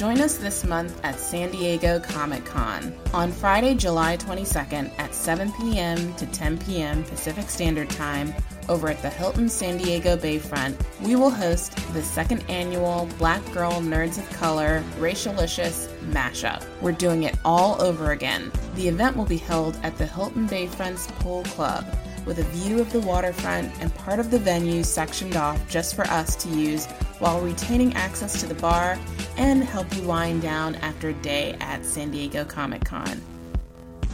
Join us this month at San Diego Comic Con on Friday, July 22nd at 7 p.m. to 10 p.m. Pacific Standard Time over at the Hilton San Diego Bayfront. We will host the second annual Black Girl Nerds of Color Racialicious Mashup. We're doing it all over again. The event will be held at the Hilton Bayfront's Pool Club with a view of the waterfront and part of the venue sectioned off just for us to use while retaining access to the bar and help you wind down after a day at San Diego Comic Con.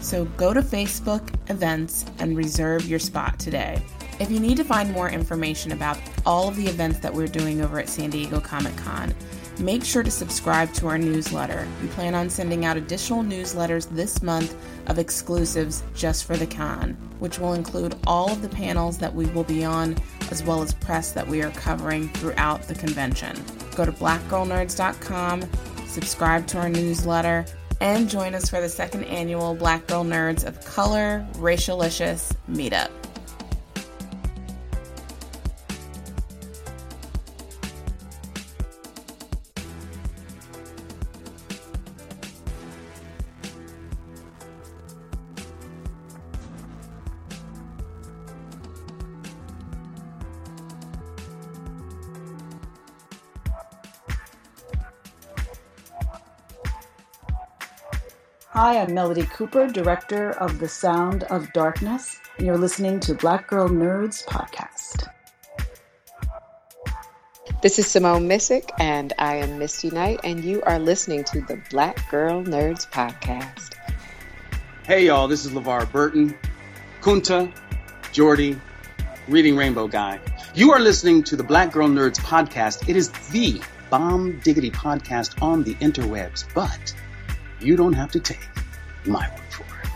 So go to Facebook events and reserve your spot today. If you need to find more information about all of the events that we're doing over at San Diego Comic Con, make sure to subscribe to our newsletter. We plan on sending out additional newsletters this month of exclusives just for the con, which will include all of the panels that we will be on, as well as press that we are covering throughout the convention. Go to blackgirlnerds.com, subscribe to our newsletter, and join us for the second annual Black Girl Nerds of Color Racialicious Meetup. Hi, I'm Melody Cooper, director of The Sound of Darkness, and you're listening to Black Girl Nerds Podcast. This is Simone Missick, and I am Misty Knight, and you are listening to the Black Girl Nerds Podcast. Hey, y'all, this is LeVar Burton, Kunta, Geordi, Reading Rainbow Guy. You are listening to the Black Girl Nerds Podcast. It is the bomb diggity podcast on the interwebs, but you don't have to take my word for it.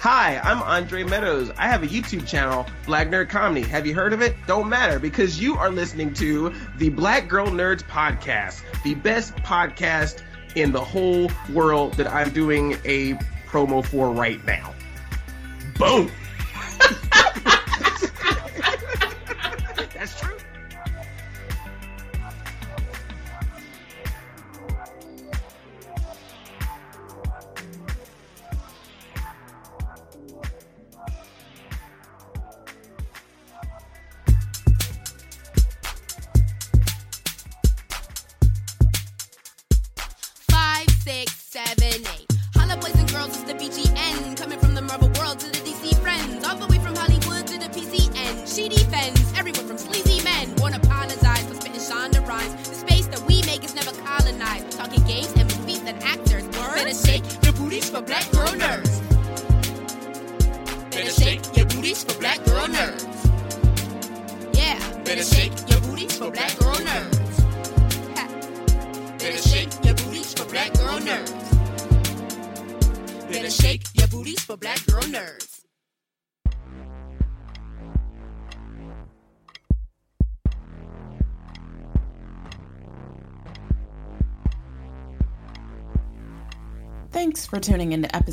Hi, I'm Andre Meadows. I have a YouTube channel, Black Nerd Comedy. Have you heard of it? Don't matter because you are listening to the Black Girl Nerds Podcast, the best podcast in the whole world that I'm doing a promo for right now. Boom! That's true.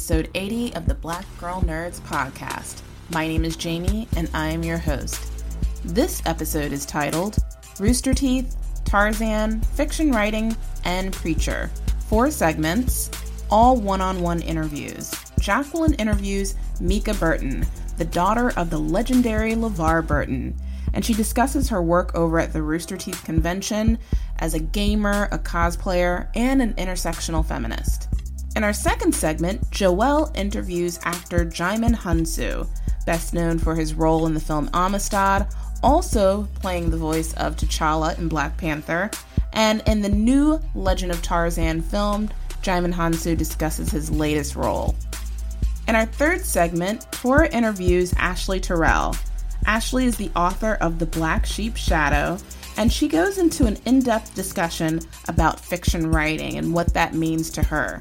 Episode 80 of the Black Girl Nerds podcast. My name is Jamie, and I am your host. This episode is titled Rooster Teeth, Tarzan, Fiction Writing, and Preacher. Four segments, all one on one interviews. Jacqueline interviews Mica Burton, the daughter of the legendary LeVar Burton, and she discusses her work over at the Rooster Teeth convention as a gamer, a cosplayer, and an intersectional feminist. In our second segment, Joelle interviews actor Djimon Hounsou, best known for his role in the film Amistad, also playing the voice of T'Challa in Black Panther, and in the new Legend of Tarzan film, Djimon Hounsou discusses his latest role. In our third segment, Tora interviews Ashley Terrell. Ashley is the author of The Black Sheep Shadow, and she goes into an in depth discussion about fiction writing and what that means to her.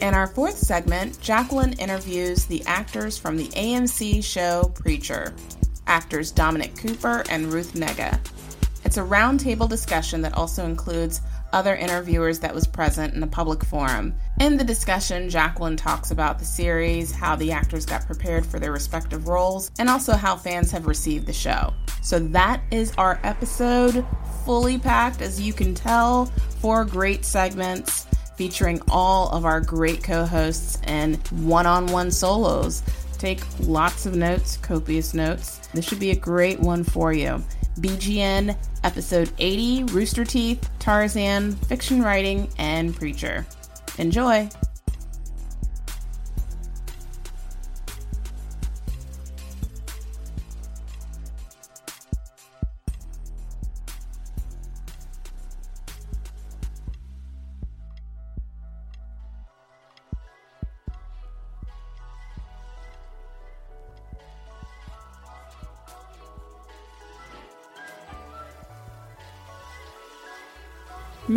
In our fourth segment, Jacqueline interviews the actors from the AMC show Preacher, actors Dominic Cooper and Ruth Negga. It's a roundtable discussion that also includes other interviewers that was present in the public forum. In the discussion, Jacqueline talks about the series, how the actors got prepared for their respective roles, and also how fans have received the show. So that is our episode fully packed, as you can tell, four great segments featuring all of our great co hosts and one on one solos. Take lots of notes, copious notes. This should be a great one for you. BGN episode 80 Rooster Teeth, Tarzan, fiction writing, and preacher. Enjoy!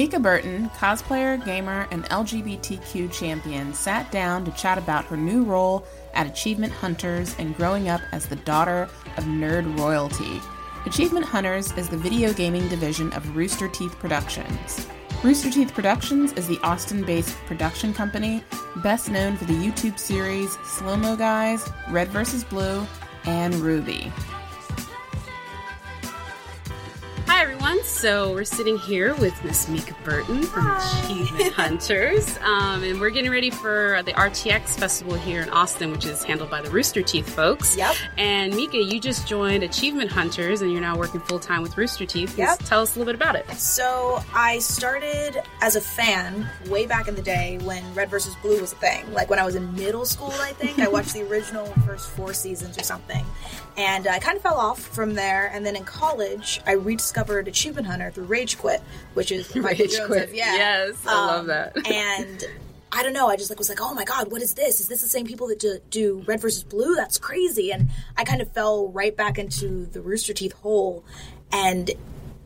Mica Burton, cosplayer, gamer, and LGBTQ champion, sat down to chat about her new role at Achievement Hunters and growing up as the daughter of nerd royalty. Achievement Hunters is the video gaming division of Rooster Teeth Productions. Rooster Teeth Productions is the Austin based production company best known for the YouTube series Slow Mo Guys, Red vs. Blue, and RWBY. Everyone. So we're sitting here with Miss Mica Burton from Achievement Hunters, um, and we're getting ready for the RTX festival here in Austin, which is handled by the Rooster Teeth folks. Yep. And Mica, you just joined Achievement Hunters, and you're now working full time with Rooster Teeth. Yep. Tell us a little bit about it. So I started as a fan way back in the day when Red versus Blue was a thing. Like when I was in middle school, I think I watched the original first four seasons or something, and I kind of fell off from there. And then in college, I rediscovered Achievement Hunter through Rage Quit, which is Michael Rage Jones Quit. Yeah, Yes, I love Um, that. and I don't know. I just like was like, oh my god, what is this? Is this the same people that do, do Red versus Blue? That's crazy. And I kind of fell right back into the Rooster Teeth hole, and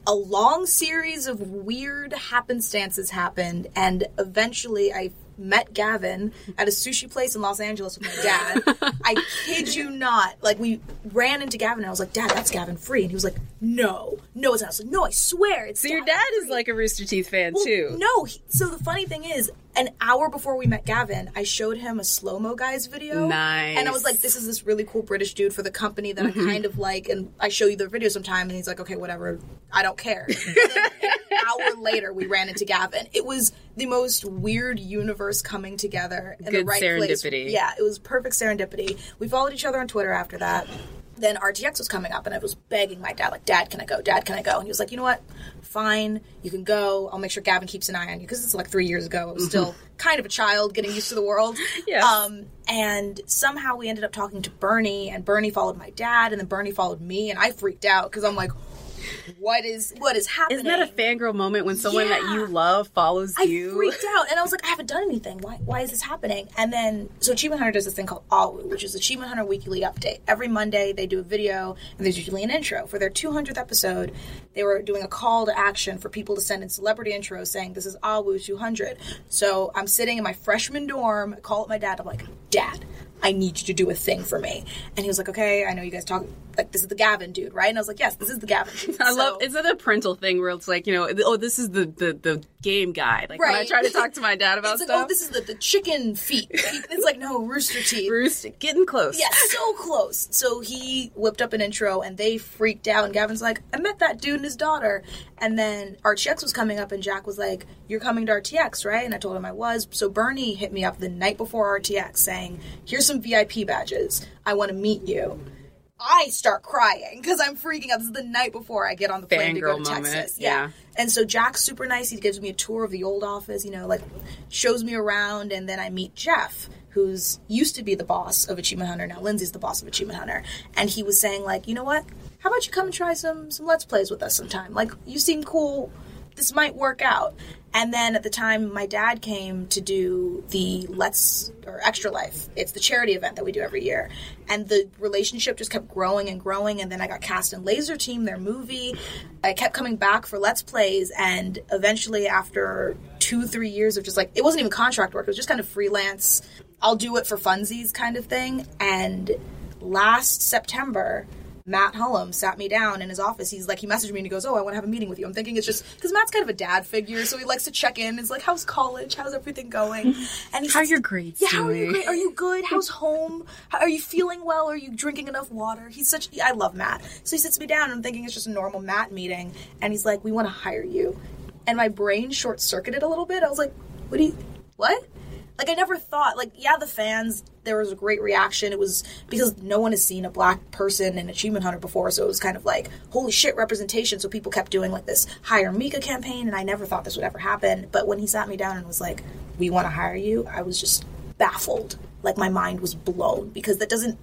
a long series of weird happenstances happened, and eventually I met Gavin at a sushi place in Los Angeles with my dad. I kid you not. Like we ran into Gavin and I was like, Dad, that's Gavin Free. And he was like, No, no, it's not. I was like, No, I swear, it's So your Gavin dad is like a Rooster Teeth fan Well, too. No, he, so the funny thing is, an hour before we met Gavin, I showed him a slow mo guys video. Nice. And I was like, this is this really cool British dude for the company that I mm-hmm. kind of like, and I show you the video sometime, and he's like, okay, whatever, I don't care. An hour later, we ran into Gavin. It was the most weird universe coming together in the Good right place. Yeah, it was perfect serendipity. We followed each other on Twitter after that. Then RTX was coming up, and I was begging my dad, like, Dad, can I go? Dad, can I go? And he was like, you know what? Fine, you can go. I'll make sure Gavin keeps an eye on you because it's like three years ago. I was still kind of a child getting used to the world. Yes. Um, and somehow we ended up talking to Bernie, and Bernie followed my dad, and then Bernie followed me, and I freaked out because I'm like, what is what is happening? Isn't that a fangirl moment when someone that you love follows I you? I freaked out and I was like, I haven't done anything. Why, why is this happening? And then, so Achievement Hunter does this thing called AWU, which is Achievement Hunter Weekly Update. Every Monday, they do a video and there's usually an intro. For their 200th episode, they were doing a call to action for people to send in celebrity intros saying, This is AWU 200. So I'm sitting in my freshman dorm, I call up my dad. I'm like, Dad, I need you to do a thing for me. And he was like, Okay, I know you guys talk, like, this is the Gavin dude, right? And I was like, Yes, this is the Gavin dude. I So- love. Is that a parental thing where it's like you know, oh, this is the the, the game guy? Like when I try to talk to my dad about It's like, oh, stuff. oh, this is the, the chicken feet. It's like, no, rooster teeth. Rooster getting close. Yeah, so close. So he whipped up an intro and they freaked out. And Gavin's like, I met that dude and his daughter. And then RTX was coming up and Jack was like, You're coming to RTX, right? And I told him I was. So Bernie hit me up the night before RTX saying, Here's some VIP badges. I want to meet you. I start crying because I'm freaking out. This is the night before I get on the plane to go to moment, Texas. yeah. And so Jack's super nice. He gives me a tour of the old office, you know, like shows me around, and then I meet Jeff, who's used to be the boss of Achievement Hunter. Now Lindsay's the boss of Achievement Hunter, and he was saying like, you know what? How about you come and try some some Let's Plays with us sometime? Like, you seem cool. This might work out. And then at the time, my dad came to do the Let's or Extra Life. It's the charity event that we do every year. And the relationship just kept growing and growing. And then I got cast in Laser Team, their movie. I kept coming back for Let's Plays. And eventually, after two, three years of just like, it wasn't even contract work, it was just kind of freelance, I'll do it for funsies kind of thing. And last September, Matt Hullum sat me down in his office. He's like, he messaged me and he goes, "Oh, I want to have a meeting with you." I'm thinking it's just because Matt's kind of a dad figure, so he likes to check in. It's like, "How's college? How's everything going?" And How are your grades Yeah, how are you? Great? Are you good? How's home? How, are you feeling well? Are you drinking enough water? He's such. I love Matt. So he sits me down and I'm thinking it's just a normal Matt meeting, and he's like, "We want to hire you," and my brain short circuited a little bit. I was like, "What do you? What?" Like I never thought. Like yeah, the fans. There was a great reaction. It was because no one has seen a black person in Achievement Hunter before, so it was kind of like holy shit representation. So people kept doing like this hire Mica campaign, and I never thought this would ever happen. But when he sat me down and was like, "We want to hire you," I was just baffled. Like my mind was blown because that doesn't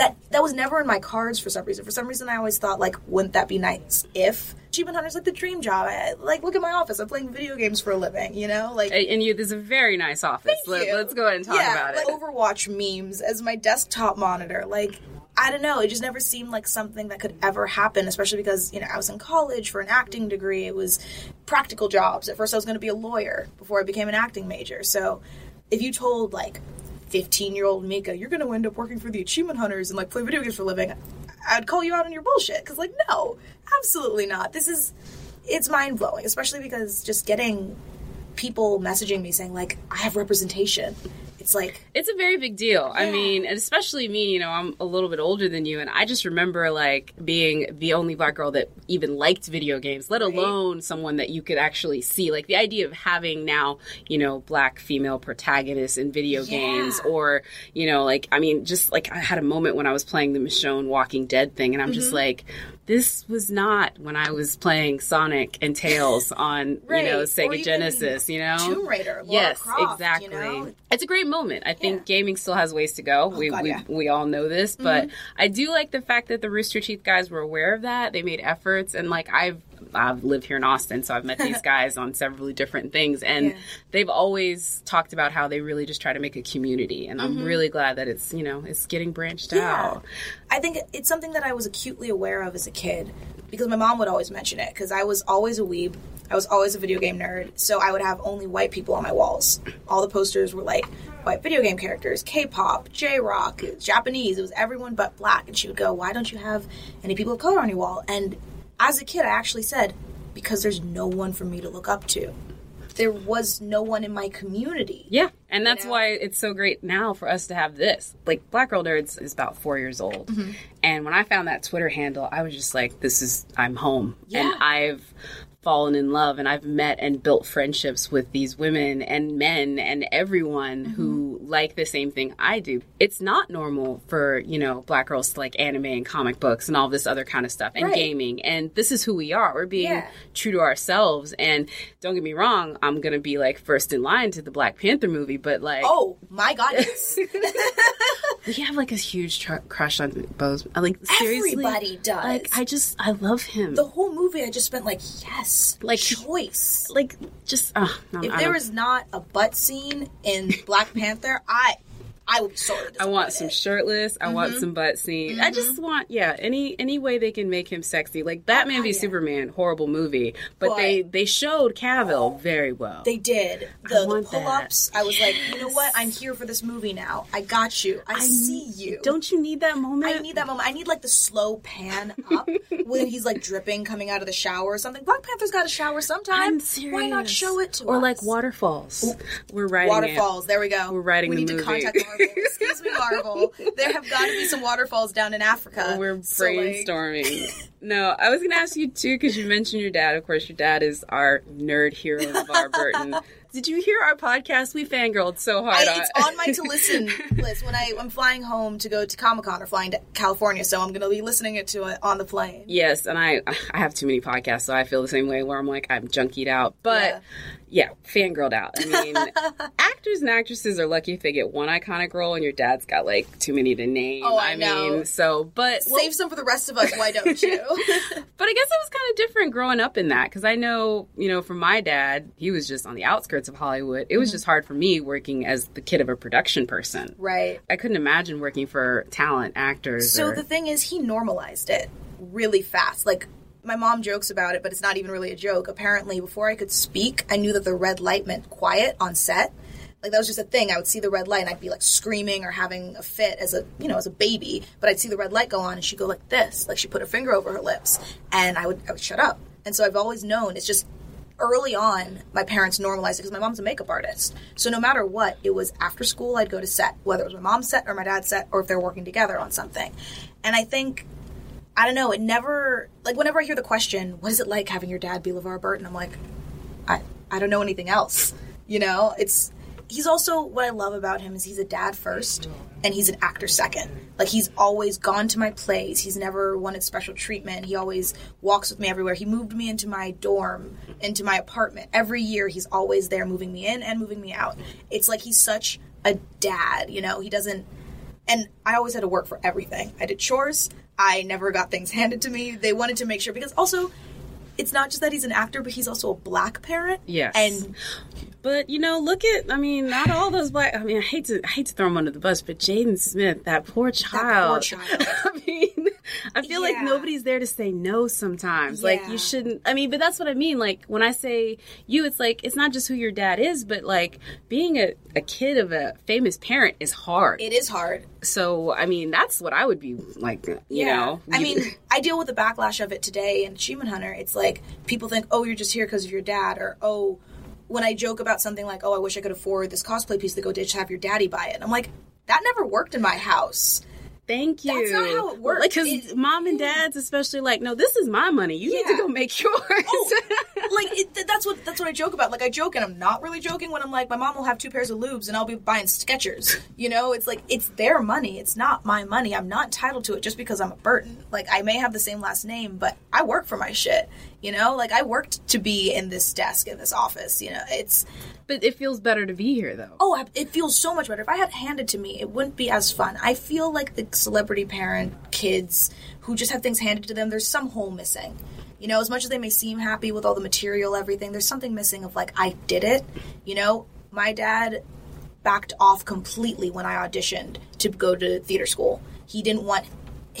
that that was never in my cards for some reason. For some reason, I always thought like, wouldn't that be nice if Achievement Hunter's like the dream job? I, like, look at my office. I'm playing video games for a living. You know, like. And you, there's a very nice office. Let, us go ahead and talk yeah, about it. Overwatch memes as my desktop monitor. Like, I don't know. It just never seemed like something that could ever happen, especially because, you know, I was in college for an acting degree. It was practical jobs. At first, I was going to be a lawyer before I became an acting major. So if you told, like, 15 year old Mica, you're going to end up working for the Achievement Hunters and, like, play video games for a living, I'd call you out on your bullshit. Because, like, no, absolutely not. This is, it's mind blowing, especially because just getting people messaging me saying, like, I have representation. It's like, It's a very big deal. I mean, and especially me, you know, I'm a little bit older than you, and I just remember like being the only black girl that even liked video games, let alone someone that you could actually see. Like the idea of having now, you know, black female protagonists in video games, or, you know, like, I mean, just like I had a moment when I was playing the Michonne Walking Dead thing, and I'm just mm-hmm. like, this was not when I was playing Sonic and Tails on, Right. you know, Sega Genesis, you know? Tomb Raider, Lara yes, Croft, exactly. you know? It's a great moment. I think gaming still has ways to go. we, Oh, God, we, yeah. Mm-hmm. we all know this, but I do like the fact that the Rooster Teeth guys were aware of that. They made efforts, and like I've I've lived here in Austin, so I've met these guys on several different things, and Yeah. they've always talked about how they really just try to make a community, and I'm really glad that it's you know it's getting branched Mm-hmm. Yeah. out. I think it's something that I was acutely aware of as a kid because my mom would always mention it because I was always a weeb. I was always a video game nerd, so I would have only white people on my walls. All the posters were like white video game characters, K-pop, J-rock, Japanese. It was everyone but black. And she would go, "Why don't you have any people of color on your wall?" And as a kid, I actually said, "Because there's no one for me to look up to. There was no one in my community." Yeah, and that's know? why it's so great now for us to have this. Like Black Girl Nerds is about four years old, Mm-hmm. and when I found that Twitter handle, I was just like, "This is I'm home," Yeah. and I've fallen in love and I've met and built friendships with these women and men and everyone Mm-hmm. who like the same thing I do. It's not normal for, you know, black girls to like anime and comic books and all this other kind of stuff and Right. gaming. And this is who we are. We're being Yeah. true to ourselves. And don't get me wrong, I'm going to be like first in line to the Black Panther movie, but like Oh my god! Yes. we have like a huge tr- crush on Bose. Like seriously, Everybody does. Like I just I love him. the whole movie I just spent like yes Like- choice. like just uh, no, if there was not a butt scene in Black Panther I I would be sorry I want some shirtless. I want Mm-hmm. some butt scene. I just want, yeah, any any way they can make him sexy. Like Batman v Oh, yeah. Superman, horrible movie, but, But- they they showed Cavill very well. they did the, the want that. pull-ups I was like you know what I'm here for this movie now I got you I, see you Don't you need that moment? I need that moment. I need like the slow pan up when he's like dripping coming out of the shower or something. Black Panther's got a shower sometime. Why not show it to or us? Or like waterfalls. We're writing it. Waterfalls. There we go. We're writing We the need movie. to contact Marvel. Excuse me, Marvel. There have got to be some waterfalls down in Africa. We're So, like, brainstorming. no, I was going to ask you too because you mentioned your dad. Of course, your dad is our nerd hero, LeVar Burton. Did you hear our podcast? We fangirled so hard. I, it's on my to listen list when I, I'm flying home to go to Comic Con or flying to California, so I'm going to be listening it to it on the plane. Yes, and I I have too many podcasts, so I feel the same way where I'm like I'm junkied out. But yeah, fangirled out. I mean, actors and actresses are lucky if they get one iconic role, and your dad's got like too many to name. Oh, I know. mean, so but well, Save some for the rest of us, why don't you? but I guess it was kind of different growing up in that because I know, you know, from my dad, he was just on the outskirts of Hollywood. It was Mm-hmm. just hard for me working as the kid of a production person. right. I couldn't imagine working for talent actors. So or- the thing is, he normalized it really fast. Like, my mom jokes about it, but it's not even really a joke. Apparently, before I could speak, I knew that the red light meant quiet on set. Like that was just a thing. I would see the red light and I'd be like screaming or having a fit as a you know as a baby. But I'd see the red light go on and she'd go like this, like she put her finger over her lips, and I would I would shut up. And so I've always known it's just early on my parents normalized it because my mom's a makeup artist. So no matter what, it was after school I'd go to set, whether it was my mom's set or my dad's set, or if they're working together on something. And I think I don't know. It never like whenever I hear the question, "What is it like having your dad be LeVar Burton?" I'm like, I I don't know anything else. You know, it's he's also what I love about him is he's a dad first and he's an actor second. Like he's always gone to my plays. He's never wanted special treatment. He always walks with me everywhere. He moved me into my dorm, into my apartment. Every year he's always there moving me in and moving me out. It's like he's such a dad, you know. He doesn't and I always had to work for everything. I did chores. I never got things handed to me. They wanted to make sure because also it's not just that he's an actor, but he's also a black parent. Yes. And But you know, look at I mean, not all those black. I mean, I hate to I hate to throw him under the bus, but Jaden Smith, that poor child. child. I mean, I feel like nobody's there to say no sometimes. Like you shouldn't. I mean, but that's what I mean. Like when I say you, it's like it's not just who your dad is, but like being a, a kid of a famous parent is hard. it is hard. So I mean, that's what I would be like. You Yeah. know, I mean, I deal with the backlash of it today in Achievement Hunter. It's like people think, oh, you're just here because of your dad, or oh, when I joke about something like, oh, I wish I could afford this cosplay piece to go ditch, have your daddy buy it. I'm like, that never worked in my house. Thank you. That's not how it works. Because It- mom and dads, especially, like, no, this is my money. You need to go make yours. Oh, like it, that's what that's what I joke about. Like I joke, and I'm not really joking when I'm like, my mom will have two pairs of Loubs, and I'll be buying Skechers. You know, it's like it's their money. It's not my money. I'm not entitled to it just because I'm a Burton. Like I may have the same last name, but I work for my shit. You know, like I worked to be in this desk in this office. You know, it's but it feels better to be here, though. oh, it feels so much better. If I had it handed to me, it wouldn't be as fun. I feel like the celebrity parent kids who just have things handed to them, there's some hole missing. You know, as much as they may seem happy with all the material, everything, there's something missing of like, I did it. You know, my dad backed off completely when I auditioned to go to theater school. He didn't want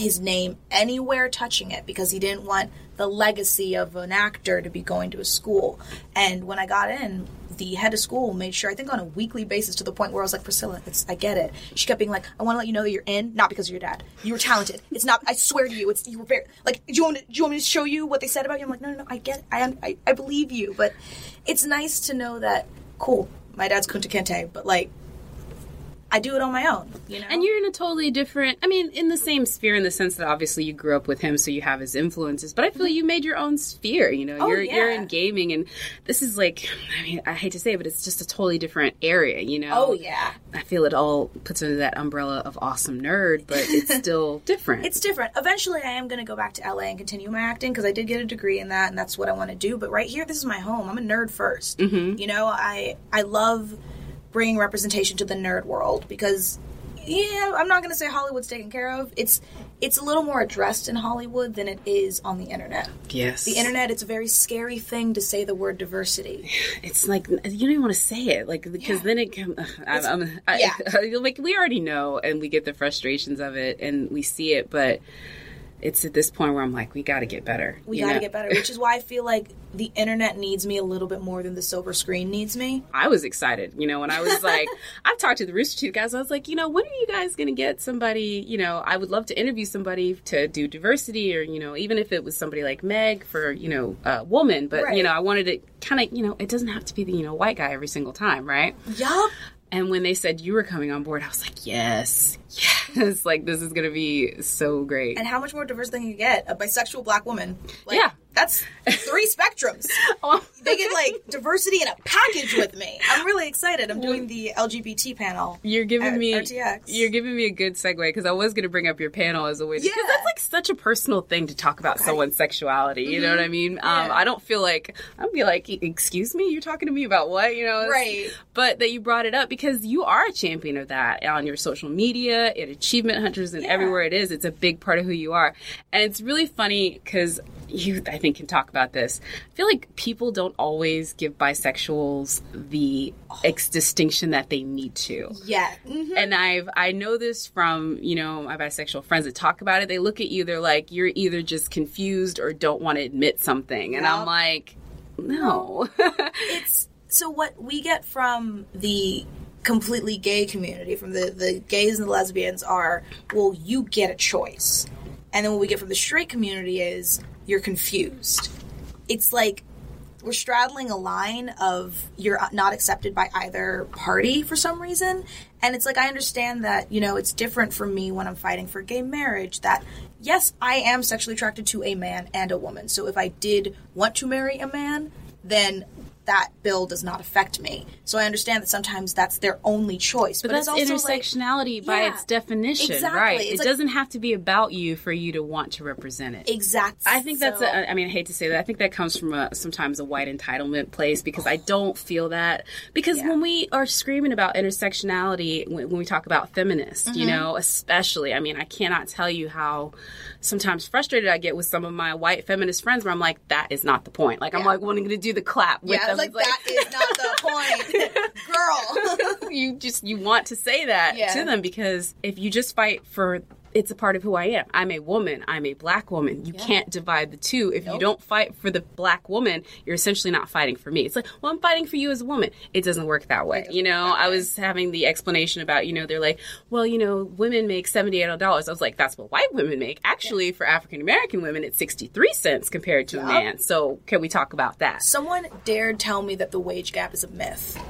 his name anywhere touching it because he didn't want the legacy of an actor to be going to a school. And when I got in, the head of school made sure, I think on a weekly basis, to the point where I was like, Priscilla, I get it. She kept being like, I want to let you know that you're in, not because of your dad. You were talented. It's not. I swear to you, it's you were very like. Do you want? To, do you want me to show you what they said about you? I'm like, no, no, no. I get. It. I am. I, I believe you, but it's nice to know that. Cool. My dad's Kunta Kinte, but like, I do it on my own. You know. And you're in a totally different, I mean, in the same sphere in the sense that obviously you grew up with him, so you have his influences, but I feel like you made your own sphere, you know, Oh, you're, you're in gaming and this is like, I mean, I hate to say it, but it's just a totally different area, you know? Oh yeah. I feel it all puts under that umbrella of awesome nerd, but it's still different. It's different. Eventually, I am going to go back to LA and continue my acting because I did get a degree in that, and that's what I want to do. But right here, this is my home. I'm a nerd 1st Mm-hmm. You know, I I love bringing representation to the nerd world because yeah, I'm not going to say Hollywood's taken care of. It's it's a little more addressed in Hollywood than it is on the internet. yes. The internet, it's a very scary thing to say the word diversity. it's like you don't even want to say it, like because then it I'm, yeah. like we already know, and we get the frustrations of it, and we see it, but it's at this point where I'm like, we got to get better. We got to get better, which is why I feel like the internet needs me a little bit more than the silver screen needs me. I was excited, you know, when I was like, I've talked to the Rooster Teeth guys. I was like, you know, when are you guys going to get somebody, you know, I would love to interview somebody to do diversity or, you know, even if it was somebody like Meg for, you know, a woman, but, Right. you know, I wanted it kind of, you know, it doesn't have to be the, you know, white guy every single time, right? Yup. And when they said you were coming on board, I was like, yes, yes, like this is to be so great. And how much more diverse than you get? A bisexual black woman. Like, Yeah. That's three spectrums. Oh. They get like diversity in a package with me. I'm really excited. I'm doing the LGBT panel. You're giving me RTX. you're giving me a good segue because I was going to bring up your panel as a way because Yeah. that's like such a personal thing to talk about someone's sexuality. You know what I mean? Um, Mm-hmm. Yeah. I don't feel like I'd be like, "Excuse me, you're talking to me about what?" You know? Right. But that you brought it up because you are a champion of that on your social media, at Achievement Hunters, and Yeah. everywhere it is. It's a big part of who you are, and it's really funny because you, I think, can talk about this. I feel like people don't always give bisexuals the ex- distinction that they need to Yeah. Mhm. and I've I know this from you know my bisexual friends that talk about it. They look at you, they're like, you're either just confused or don't want to admit something, and I'm like, no. It's so what we get from the completely gay community, from the, the gays and the lesbians, are, well, you get a choice. And then what we get from the straight community is, you're confused. It's like, we're straddling a line of you're not accepted by either party for some reason. And it's like, I understand that, you know, it's different for me when I'm fighting for gay marriage, that yes, I am sexually attracted to a man and a woman. So if I did want to marry a man, then that bill does not affect me. So I understand that sometimes that's their only choice. But, But, that's it's also like, intersectionality by Yeah, its definition, exactly. right? It's it like- doesn't have to be about you for you to want to represent it. Exactly. I think that's. so- A, I mean, I hate to say that. I think that comes from a, sometimes a white entitlement place because I don't feel that. Because Yeah. when we are screaming about intersectionality, when, when we talk about feminists, you Mm-hmm. know, especially, I mean, I cannot tell you how sometimes frustrated I get with some of my white feminist friends where I'm like, that is not the point. Like, I'm like wanting to do the clap with yeah, them. Like, It's that is not the point, girl. you just you want to say that Yeah. to them because if you just fight for it's a part of who I am. I'm a woman. I'm a black woman. You can't divide the two. If you don't fight for the black woman, you're essentially not fighting for me. It's like, well, I'm fighting for you as a woman. It doesn't work that way. You know, I was having the explanation about, you know, they're like, well, you know, women make $78. I was like, that's what white women make. Actually, for African American women, it's 63 cents compared to a man. So can we talk about that? Someone dared tell me that the wage gap is a myth,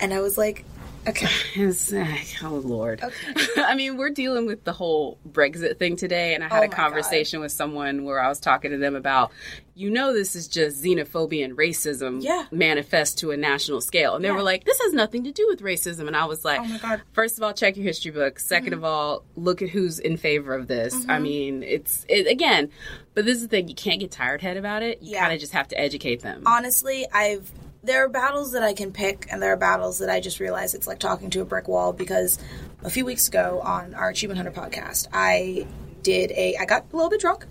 and I was like, okay, uh, oh Lord. Okay. I mean, we're dealing with the whole Brexit thing today, and I had Oh a conversation with someone where I was talking to them about, you know, this is just xenophobia and racism Yeah. manifest to a national scale, and they were like, this has nothing to do with racism, and I was like, Oh my God. Mm-hmm. first of all, check your history book. 2nd of all, look at who's in favor of this. I mean, it's it, again, but this is the thing, you can't get tired head about it. You Yeah. kind of just have to educate them. honestly, I've there are battles that I can pick, and there are battles that I just realize it's like talking to a brick wall. Because a few weeks ago on our Achievement Hunter podcast, I did a I got a little bit drunk,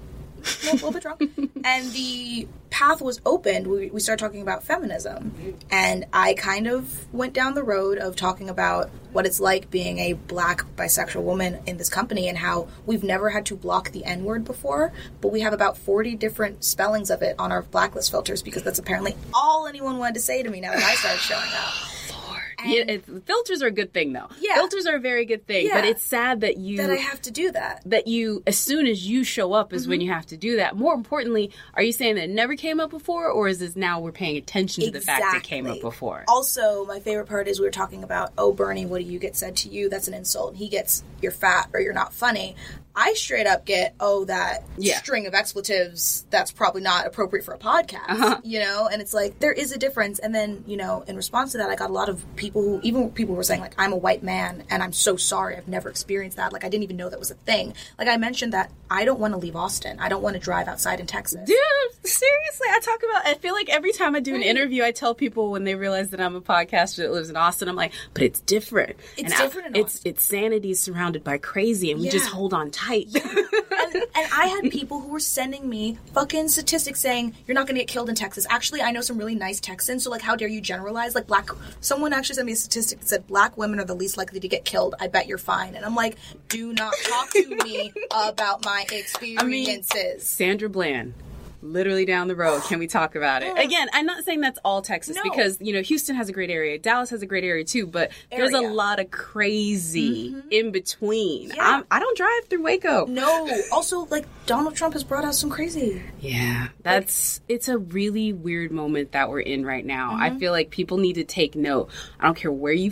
a little, bit drunk, and the path was opened. We, we started talking about feminism, and I kind of went down the road of talking about what it's like being a black bisexual woman in this company and how we've never had to block the N word before, but we have about 40 different spellings of it on our blacklist filters because that's apparently all anyone wanted to say to me now that I started showing up. Yeah, filters are a good thing, though. Yeah. Filters are a very good thing, yeah. but it's sad that you That I have to do that. that you as soon as you show up is Mm-hmm. when you have to do that. More importantly, are you saying that it never came up before, or is this now we're paying attention to the fact that it came up before? Also, my favorite part is we were talking about, oh, Bernie, what do you get said to you? That's an insult. And he gets, you're fat or you're not funny. I straight up get, oh, that Yeah. string of expletives that's probably not appropriate for a podcast, Uh-huh. you know? And it's like, there is a difference. And then, you know, in response to that, I got a lot of people who, even people who were saying, like, I'm a white man and I'm so sorry. I've never experienced that. Like, I didn't even know that was a thing. Like, I mentioned that I don't want to leave Austin. I don't want to drive outside in Texas. Dude, seriously, I talk about. I feel like every time I do an interview, I tell people when they realize that I'm a podcaster that lives in Austin, I'm like, but it's different. It's And I- different in it's Austin. it's sanity surrounded by crazy, and we just hold on tight. And, and I had people who were sending me fucking statistics saying you're not going to get killed in Texas. Actually, I know some really nice Texans, so like, how dare you generalize? Like, black. Someone actually sent me a statistic that said black women are the least likely to get killed. I bet you're fine. And I'm like, do not talk to me about my experiences. Sandra Bland. Literally down the road. Can we talk about it? Again, I'm not saying that's all Texas No. because, you know, Houston has a great area. Dallas has a great area too, but there's a lot of crazy in between. Mm-hmm. Yeah. I'm, I don't drive through Waco. no. Also, like Donald Trump has brought out some crazy. Yeah, that's it's a really weird moment that we're in right now. Mm-hmm. I feel like people need to take note. I don't care where you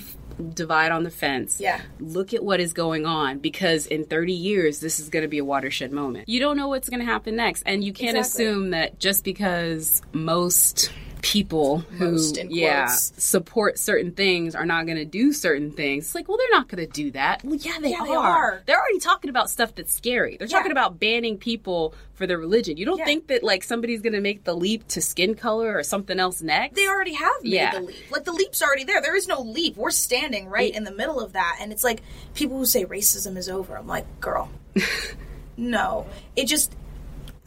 divide on the fence. Yeah. Look at what is going on because in 30 years this is going to be a watershed moment. You don't know what's going to happen next and you can't Exactly. assume that just because most people who yeah support certain things are not going to do certain things. It's like, well, they're not going to do that. Well, yeah, they, Yeah, are. they are. They're already talking about stuff that's scary. They're Yeah. talking about banning people for their religion. You don't Yeah. think that like somebody's going to make the leap to skin color or something else next? They already have made Yeah. the leap. Like the leap's already there. There is no leap. We're standing right in the middle of that. And it's like people who say racism is over. I'm like, girl, no. It just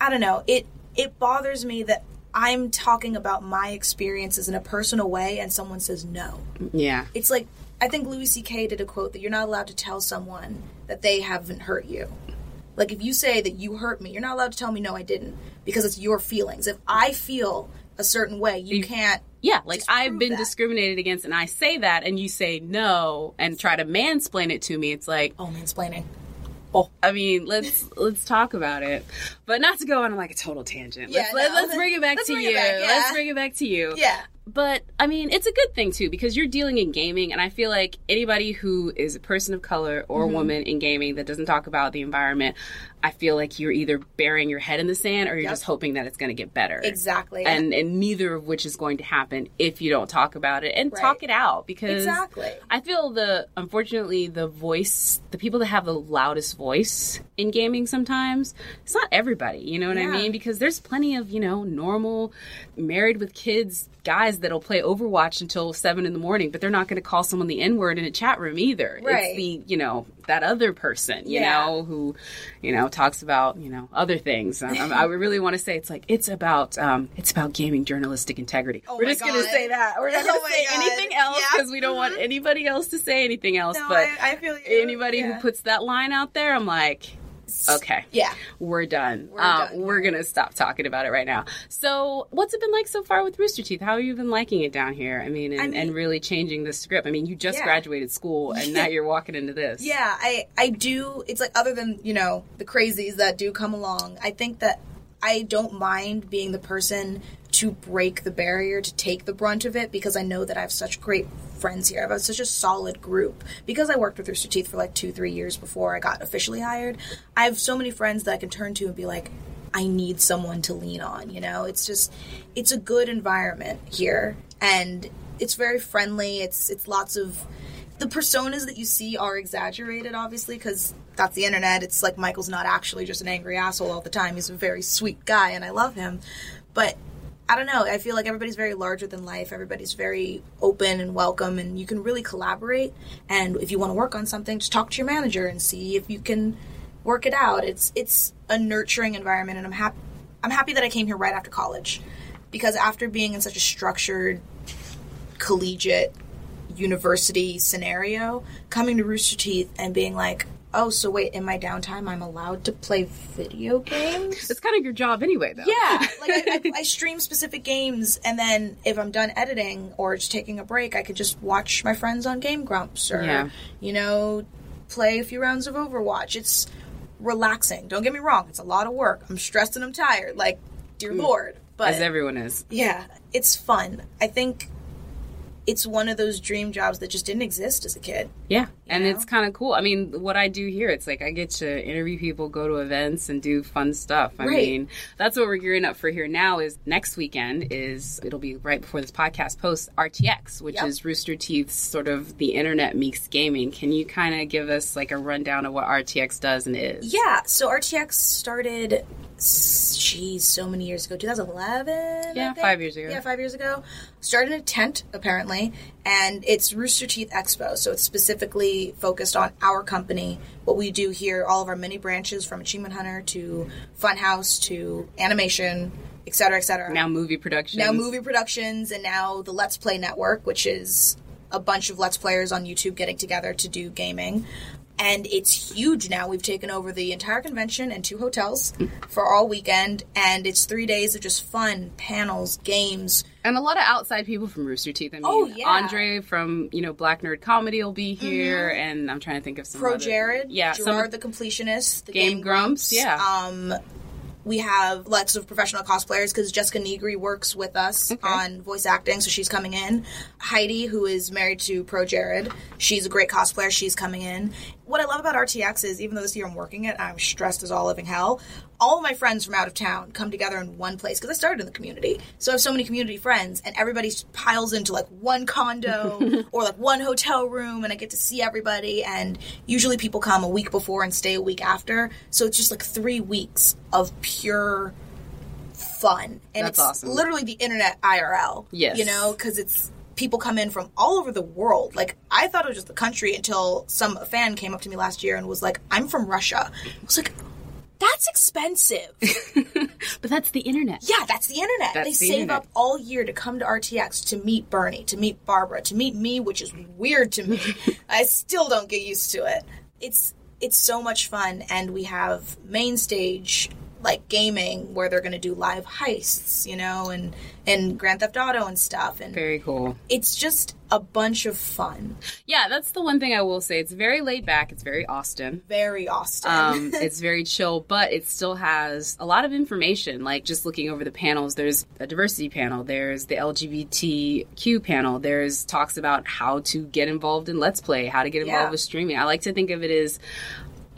I don't know. It it bothers me that I'm talking about my experiences in a personal way and someone says no. yeah. It's like I think Louis C.K. did a quote that you're not allowed to tell someone that they haven't hurt you. Like if you say that you hurt me, you're not allowed to tell me no I didn't because it's your feelings. If I feel a certain way. You can't. Yeah, like I've been that. discriminated against, and I say that, and you say no, and try to mansplain it to me. It's like, Oh, mansplaining. Oh. I mean, let's let's talk about it, but not to go on like a total tangent. Yeah, let's, let, no. us bring it back Let's to you. back, yeah. Let's bring it back to you. Yeah. But I mean, it's a good thing too because you're dealing in gaming, and I feel like anybody who is a person of color or Mm-hmm. a woman in gaming that doesn't talk about the environment, I feel like you're either burying your head in the sand or you're Yep. just hoping that it's going to get better. Exactly. And and neither of which is going to happen if you don't talk about it and Right. talk it out because Exactly. I feel the unfortunately the voice, the people that have the loudest voice in gaming sometimes, it's not everybody, you know what I mean? Because there's plenty of, you know, normal married with kids guys that'll play Overwatch until seven in the morning, but they're not gonna call someone the N word in a chat room either. Right. It's the, you know, that other person, you Yeah. know, who, you know, talks about, you know, other things. Um, I really want to say it's like it's about um it's about gaming journalistic integrity. Oh We're just gonna say that. We're not Oh gonna my say God. anything else Yeah. because we don't want anybody else to say anything else. No, but I, I feel you. anybody Yeah. who puts that line out there, I'm like, okay, Yeah. we're done. We're uh, done. We're gonna stop talking about it right now. So, what's it been like so far with Rooster Teeth? How have you been liking it down here? I mean, and, I mean- and really changing the script. I mean, you just Yeah. graduated school, and now you're walking into this. Yeah, I I do. It's like other than you know the crazies that do come along. I think that I don't mind being the person to break the barrier to take the brunt of it because I know that I have such great friends here. I have such a solid group because I worked with Rooster Teeth for like two three years before I got officially hired. I have so many friends that I can turn to and be like. I need someone to lean on, you know? It's just it's a good environment here and it's very friendly. It's it's lots of the personas that you see are exaggerated, obviously, because that's the internet. It's like Michael's not actually just an angry asshole all the time. He's a very sweet guy, and I love him. But I don't know. I feel like everybody's very larger than life. Everybody's very open and welcome, and you can really collaborate. And if you want to work on something, just talk to your manager and see if you can work it out. It's it's a nurturing environment, and I'm happy. I'm happy that I came here right after college, because after being in such a structured, collegiate university scenario, coming to Rooster Teeth and being like, oh, so wait, in my downtime, I'm allowed to play video games? It's kind of your job anyway, though. Yeah, like I, I, I stream specific games, and then if I'm done editing or just taking a break, I could just watch my friends on Game Grumps or, Yeah. you know, play a few rounds of Overwatch. It's relaxing. Don't get me wrong, it's a lot of work. I'm stressed and I'm tired. Like, dear hmm. Lord. But As everyone is. yeah, it's fun. I think it's one of those dream jobs that just didn't exist as a kid. Yeah, and know? it's kind of cool. I mean, what I do here, it's like I get to interview people, go to events, and do fun stuff. I Right. mean, that's what we're gearing up for here now. Is next weekend is it'll be right before this podcast posts RTX, which Yep. is Rooster Teeth's sort of the internet meets gaming. Can you kind of give us like a rundown of what RTX does and is? Yeah, so RTX started, geez, so many years ago, 2011? I Yeah, five years ago. Yeah, five years ago. Started in a tent, apparently, and it's Rooster Teeth Expo, so it's specifically focused on our company, what we do here, all of our many branches from Achievement Hunter to Funhouse to animation, et cetera, et cetera. Now movie production. now movie productions and now the Let's Play Network, which is a bunch of Let's Players on YouTube getting together to do gaming. And it's huge now. We've taken over the entire convention and two hotels for all weekend, and it's three days of just fun, panels, games. And a lot of outside people from Rooster Teeth. I mean, Oh, yeah. Mm-hmm. Andre from you know Black Nerd Comedy will be here, and I'm trying to think of some Pro other- Jared, yeah, some Jirard the Completionist, the Game Game, Grumps, yeah. Um, we have lots of professional cosplayers because Jessica Negri works with us on voice acting, so she's coming in. Heidi, who is married to Pro Jared, she's a great cosplayer. She's coming in. What I love about RTX is even though this year I'm working it, I'm stressed as all living hell. All of my friends from out of town come together in one place because I started in the community, so I have so many community friends, and everybody piles into like one condo or like one hotel room, and I get to see everybody. And usually people come a week before and stay a week after, so it's just like three weeks of pure fun, and That's it's awesome. literally the internet IRL. Yes. you know, because it's people come in from all over the world. Like I thought it was just the country until some fan came up to me last year and was like, "I'm from Russia." I was like. That's expensive. But that's the internet. Yeah, that's the internet. That's they the save internet. up all year to come to RTX to meet Bernie, to meet Barbara, to meet me, which is weird to me. I still don't get used to it. It's it's so much fun and we have main stage like gaming where they're going to do live heists, you know, and and Grand Theft Auto and stuff and Very cool. it's just a bunch of fun. Yeah, that's the one thing I will say. It's very laid back. It's very Austin. Very Austin. Um, it's very chill, but it still has a lot of information. Like just looking over the panels, there's a diversity panel, there's the LGBTQ panel, there's talks about how to get involved in Let's Play, how to get involved Yeah. with streaming. I like to think of it as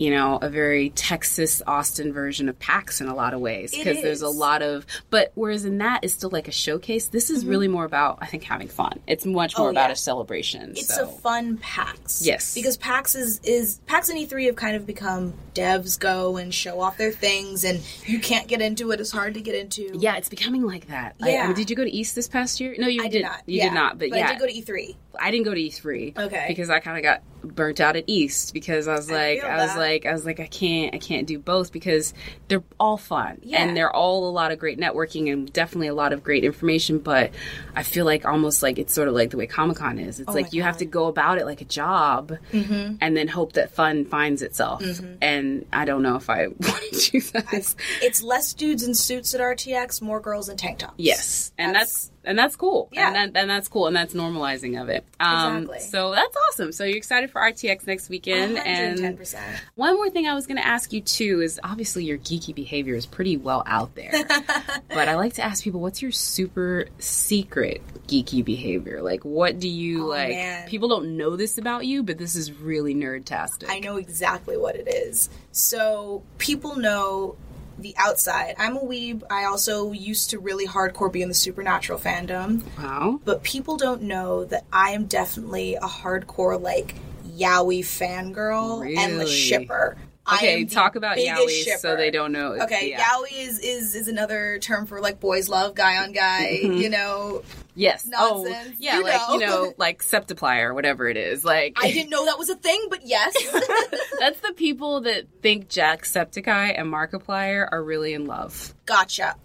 you know, a very Texas Austin version of PAX in a lot of ways because there's a lot of but whereas in that is still like a showcase. This is really more about I think having fun. It's much more Mm-hmm. Oh, about yeah. a celebration. it's so. a fun PAX. Yes. Because PAX is, is PAX and E3 have kind of become devs go and show off their things and you can't get into it. It's hard to get into. Yeah, it's becoming like that. I- I Yeah. mean, did you go to East this past year? No, you I did, did not. You yeah. did not. But, yeah, I did go to E E3. I didn't go to E3. Okay. Because I kind of got burnt out at East because I was like, feel I, was like, I was like, I can't, I can't do both because they're all fun Yeah. and they're all a lot of great networking and definitely a lot of great information. But I feel like almost like it's sort of like the way Comic Con is. It's Oh like you have to go about it like a job Mm-hmm. and then hope that fun finds itself. And I don't know if I want to do that. It's less dudes in suits at RTX, more girls in tank tops. Yes, and That's- that's, and that's cool. Yeah. and, that, and that's cool, and that's normalizing of it. Um, Exactly. So that's awesome. So you're excited for RTX next weekend, and 110%. one more thing I was going to ask you too is obviously your geeky behavior is pretty well out there, but I like to ask people, what's your super secret geeky behavior? Like, what do you Oh, like? man. People don't know this about you, but this is really nerdtastic. I know exactly what it is. So people know the outside. I'm a weeb. I also used to really hardcore be in the supernatural fandom, Wow. but people don't know that I am definitely a hardcore like yaoi fangirl and the shipper. Okay, talk about yaoi so they don't know. Okay, yeah. yaoi is, is is another term for like boys love, guy on guy. Mm-hmm. You know, Yes. Oh, yeah, You like you know. know, like Septiplier or whatever it is. Like I didn't know that was a thing, but yes. that's the people that think Jack Jacksepticeye and Markiplier are really in love. gotcha.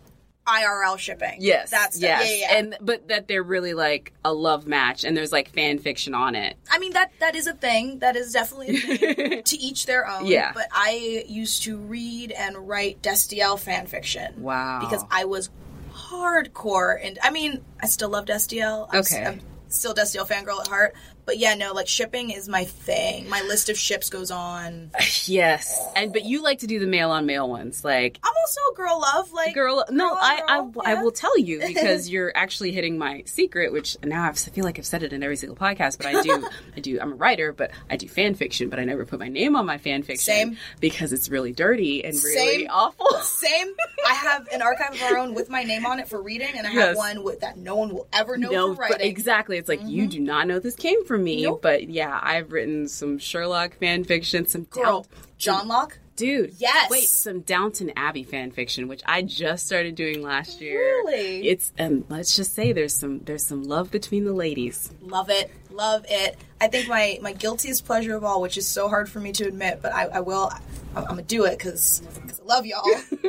IRL shipping. Yes. that's yes. yeah, yeah, yeah. And but that they're really like a love match, and there's like fan fiction on it. I mean that that is a thing. That is definitely a thing. to each their own. Yeah. But I used to read and write Destiel fan fiction. Wow. Because I was hardcore and I mean I still love Destiel. I'm, Okay. I'm still Destiel fangirl at heart. But yeah, no, like shipping is my thing. My list of ships goes on. Yes. And but you like to do the mail on mail ones, like. I'm also a girl love. Like Girl, no, girl I, I, girl, I yeah. will tell you because you're actually hitting my secret, which now I've- I feel like I've said it in every single podcast. But I do, I do. I'm a writer, but I do fan fiction, but I never put my name on my fan fiction Same. because it's really dirty and really Same. awful. Same. I have an archive of our own with my name on it for reading, and I Yes. have one with that no one will ever know no, for writing. exactly. It's like you mm-hmm. do not know this came from me, Nope. but yeah, I've written some Sherlock fan fiction, some Girl, Down- John Locke. dude. Yes. wait, some Downton Abbey fan fiction, which I just started doing last year. Really? It's and let's just say there's some there's some love between the ladies. Love it, love it. I think my my guiltiest pleasure of all, which is so hard for me to admit, but I, I will. I'm, I'm gonna do it because I love y'all.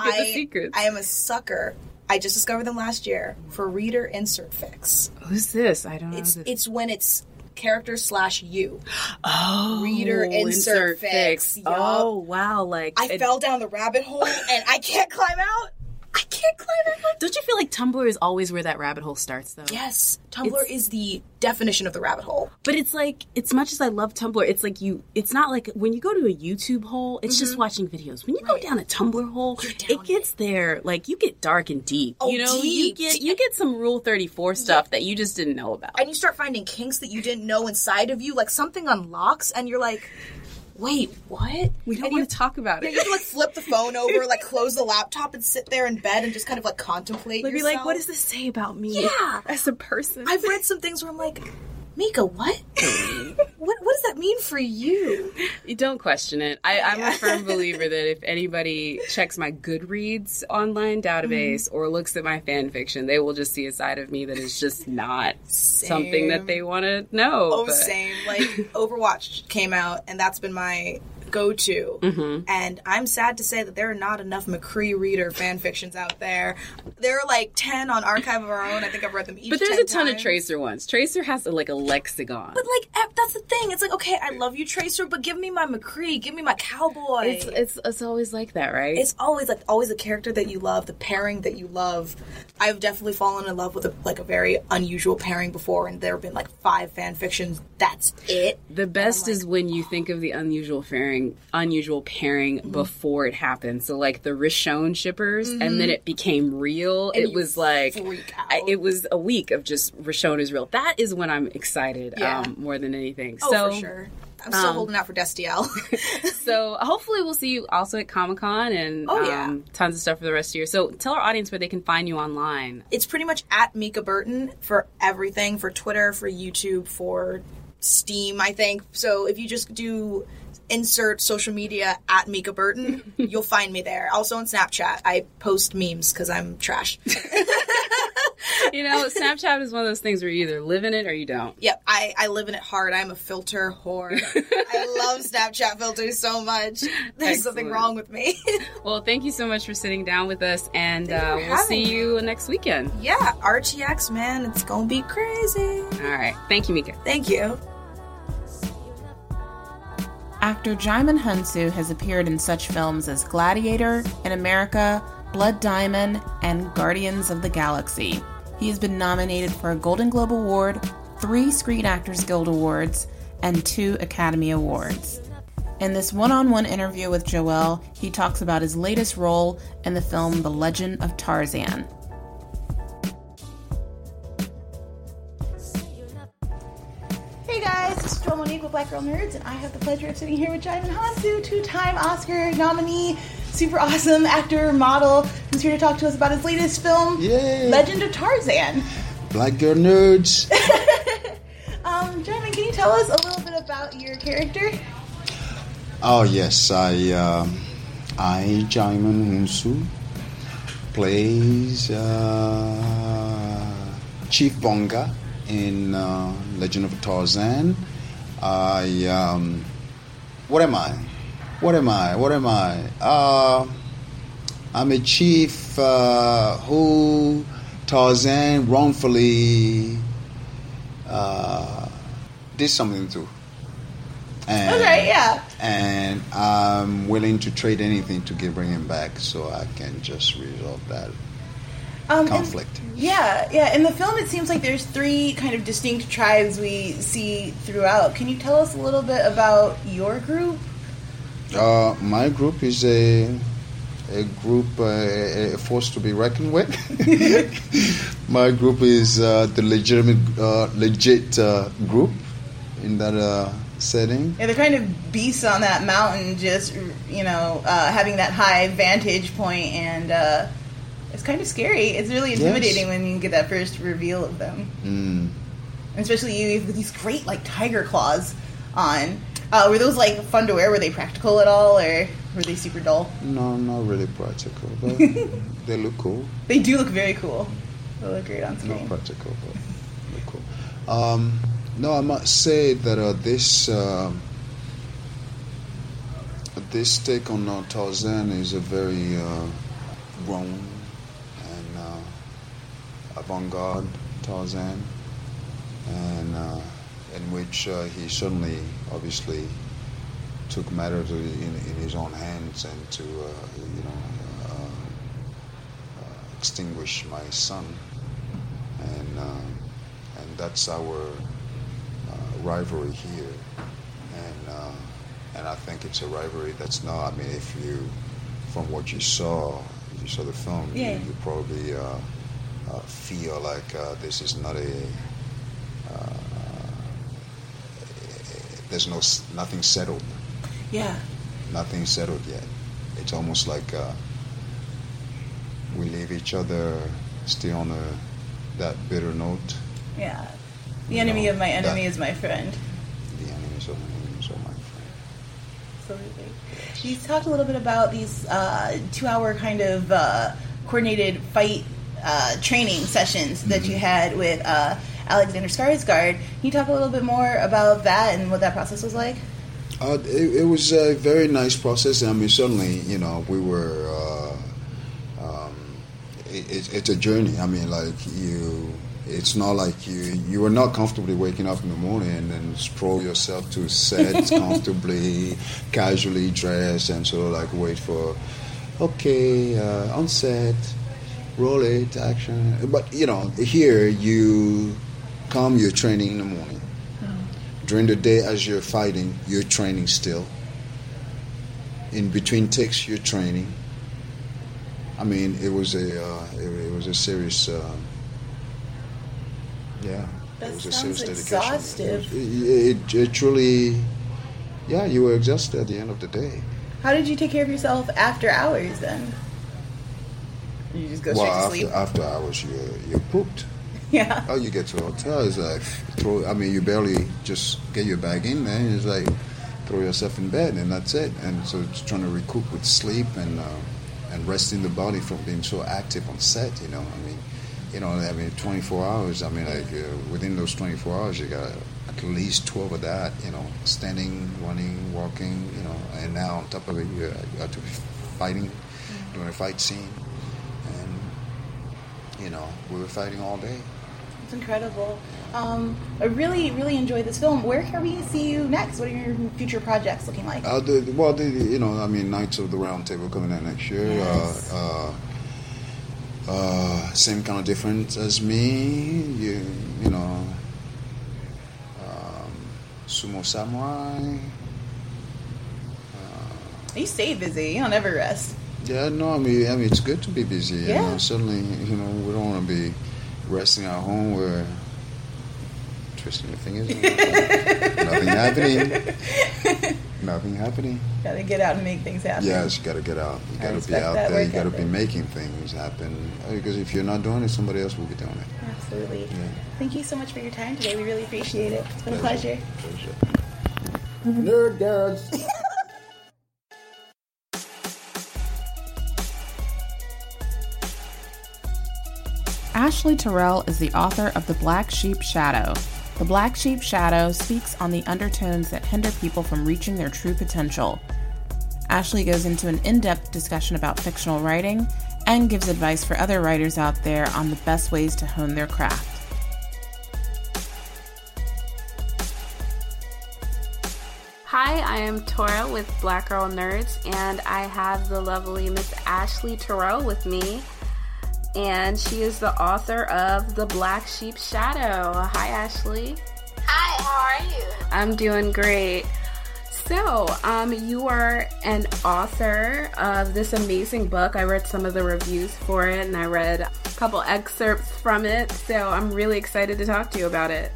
I. I am a sucker. I just discovered them last year for reader insert fics. Who's this? I don't know. It's this. it's when it's character slash you. oh, reader insert fics. Yup. Oh wow! Like I it- fell down the rabbit hole and I can't climb out. I can't climb out. Don't you feel like Tumblr is always where that rabbit hole starts, though? Yes, Tumblr It's- is the definition of the rabbit hole. But it's like, as much as I love Tumblr, it's like you, it's not like when you go to a YouTube hole, it's just mm-hmm. watching videos. When you go down a Tumblr hole, down it gets there, like you get dark and deep. Oh, you know, you deep. get, you get some Rule 34 stuff that you just didn't know about. and you start finding kinks that you didn't know inside of you, like something unlocks, and you're like, "Wait, what?" we don't And want you- to talk about Yeah, it. you to like flip the phone over, like close the laptop, and sit there in bed and just kind of like contemplate. Like, be like, what does this say about me Yeah. as a person? I've read some things where I'm like, Mica, what? what? What does that mean for you? You don't question it. I, I'm a firm believer that if anybody checks my Goodreads online database Mm-hmm. or looks at my fan fiction, they will just see a side of me that is just not something that they want to know. Oh, but- same. Like Overwatch came out, and that's been my go-to. Mm-hmm. And I'm sad to say that there are not enough McCree reader fan fictions out there. There are like ten on Archive of Our Own. I think I've read them each. But there's 10 a ton of. Tracer ones. Tracer has a, like a lexicon. But like that's the thing. It's like, okay, I love you, Tracer, but give me my McCree, give me my cowboy. It's it's it's always like that, right? it's always like always a character that you love, the pairing that you love. I've definitely fallen in love with a, like a very unusual pairing before, and there have been like five fan fictions. That's it. the best is when you think of the unusual pairing, unusual pairing Mm-hmm. before it happened. So like the Rishon shippers, and then it became real. it you was like I, it was a week of just Rishon is real. That is when I'm excited Yeah. um, more than anything. Oh, so for sure. I'm still um, holding out for Destiel. so hopefully we'll see you also at Comic Con and Oh, yeah. um, tons of stuff for the rest of the year. So tell our audience where they can find you online. it's pretty much at Mica Burton for everything for Twitter, for YouTube, for Steam, I think. So if you just do insert social media at Mica Burton, you'll find me there. Also on Snapchat, I post memes because I'm trash. You know, Snapchat is one of those things where you either live in it or you don't. Yep, I, I live in it hard. I'm a filter whore. I love Snapchat filters so much. There's something wrong with me. Well, thank you so much for sitting down with us, and uh, we'll see me. you next weekend. yeah, RTX, man, it's gonna be crazy. All right. Thank you, Mica. Thank you. Actor Djimon Hounsou has appeared in such films as Gladiator, In America, Blood Diamond, and Guardians of the Galaxy. He has been nominated for a Golden Globe Award, three Screen Actors Guild Awards, and two Academy Awards. In this one on one interview with Joelle, he talks about his latest role in the film The Legend of Tarzan. Black Girl Nerds, and I have the pleasure of sitting here with Djimon Hounsou, two-time Oscar nominee, super awesome actor, model, who's here to talk to us about his latest film, Yay. Legend of Tarzan. Black girl nerds. Um, Djimon, can you tell us a little bit about your character? oh yes, I um, I Djimon Hounsou plays uh, Chief Mbonga in uh, Legend of Tarzan. I um, what am I? What am I? What am I? Uh, I'm a chief uh, who Tarzan wrongfully uh, did something to. And, Okay, yeah. And I'm willing to trade anything to get bring him back, so I can just resolve that Um, and- conflict. yeah, yeah. In the film, it seems like there's three kind of distinct tribes we see throughout. Can you tell us a little bit about your group? Uh, my group is a a group, uh, a force to be reckoned with. my group is uh, the legitimate, uh, legit uh, group in that uh, setting. Yeah, they're kind of beasts on that mountain, just you know, uh, having that high vantage point, and uh, it's kind of scary. It's really intimidating when you get that first reveal of them, Mm. especially you with these great like tiger claws on. Uh, were those like fun to wear? Were they practical at all, or were they super dull? No, not really practical, but they look cool. They do look very cool. They look great on Not screen. practical, but look cool. Um, no, I must say that uh, this uh, this take on Tarzan is a very uh, grown uh, avant-garde Tarzan, and uh, in which uh, he certainly, obviously, took matters in, in his own hands and to, uh, you know, uh, uh, extinguish my son, and uh, and that's our uh, rivalry here, and uh, and I think it's a rivalry that's not. I mean, if you, from what you saw, if you saw the film, Yeah. you, you probably uh, uh, feel like uh, this is not a. Uh, there's no nothing settled, Yeah. nothing settled yet. It's almost like uh, we leave each other still on a, that bitter note. Yeah. The enemy of my enemy that- is my friend. The enemy of my enemies are my friend. Absolutely. You talked a little bit about these uh, two-hour kind of uh, coordinated fight uh, training sessions that you had with uh, Alexander Skarsgård. Can you talk a little bit more about that and what that process was like? Uh, it, it was a very nice process. I mean, certainly, you know, we were. Uh, um, it, it's it's a journey. I mean, like you, it's not like you you are not comfortably waking up in the morning and then sprawl yourself to set comfortably, casually dressed, and sort of like wait for okay uh, on set, roll it, action. But you know, here you come, you're training in the morning. During the day, as you're fighting, you're training still. In between takes, you're training. I mean, it was a uh, it, it was a serious. Uh, yeah, That it was a serious dedication. exhaustive. It, it, it truly, yeah, you were exhausted at the end of the day. How did you take care of yourself after hours then? You just go straight well, to after, sleep. after hours, you you're pooped. Yeah. Oh, you get to a hotel, it's like throw. I mean, you barely just get your bag in there. It's like throw yourself in bed, and that's it. And so, it's trying to recoup with sleep and uh, and resting the body from being so active on set. You know, I mean, you know, I mean, 24 hours. I mean, like uh, within those 24 hours, you got at least 12 of that. You know, standing, running, walking. You know, and now on top of it, you, you have to be fighting, doing a fight scene, you know, we were fighting all day. It's incredible. Um, I really, really enjoyed this film. Where can we see you next? What are your future projects looking like? Uh, the, well, the, you know, I mean, Knights of the Round Table coming out next year. Yes. Uh, uh, uh, same kind of difference as me. You, you know, um, Sumo Samurai. You stay busy. You don't ever rest. Yeah, no, I mean, I mean, it's good to be busy. You Yeah. know, certainly, you know, we don't want to be resting at home where twisting your fingers. Nothing happening. Nothing happening. Gotta get out and make things happen. Yes, you got to get out. You got to be out there. You got to be making things happen. Uh, Because if you're not doing it, somebody else will be doing it. Absolutely. Yeah. Thank you so much for your time today. We really appreciate it. It's been a pleasure. Nerd nerds. Ashley Terrell is the author of The Black Sheep Shadow. The Black Sheep Shadow speaks on the undertones that hinder people from reaching their true potential. Ashley goes into an in depth discussion about fictional writing and gives advice for other writers out there on the best ways to hone their craft. Hi, I am Tora with Black Girl Nerds, and I have the lovely Miss Ashley Terrell with me. And she is the author of The Black Sheep Shadow. Hi, Ashley. Hi, how are you? I'm doing great. So, um, you are an author of this amazing book. I read some of the reviews for it and I read a couple excerpts from it. So, I'm really excited to talk to you about it.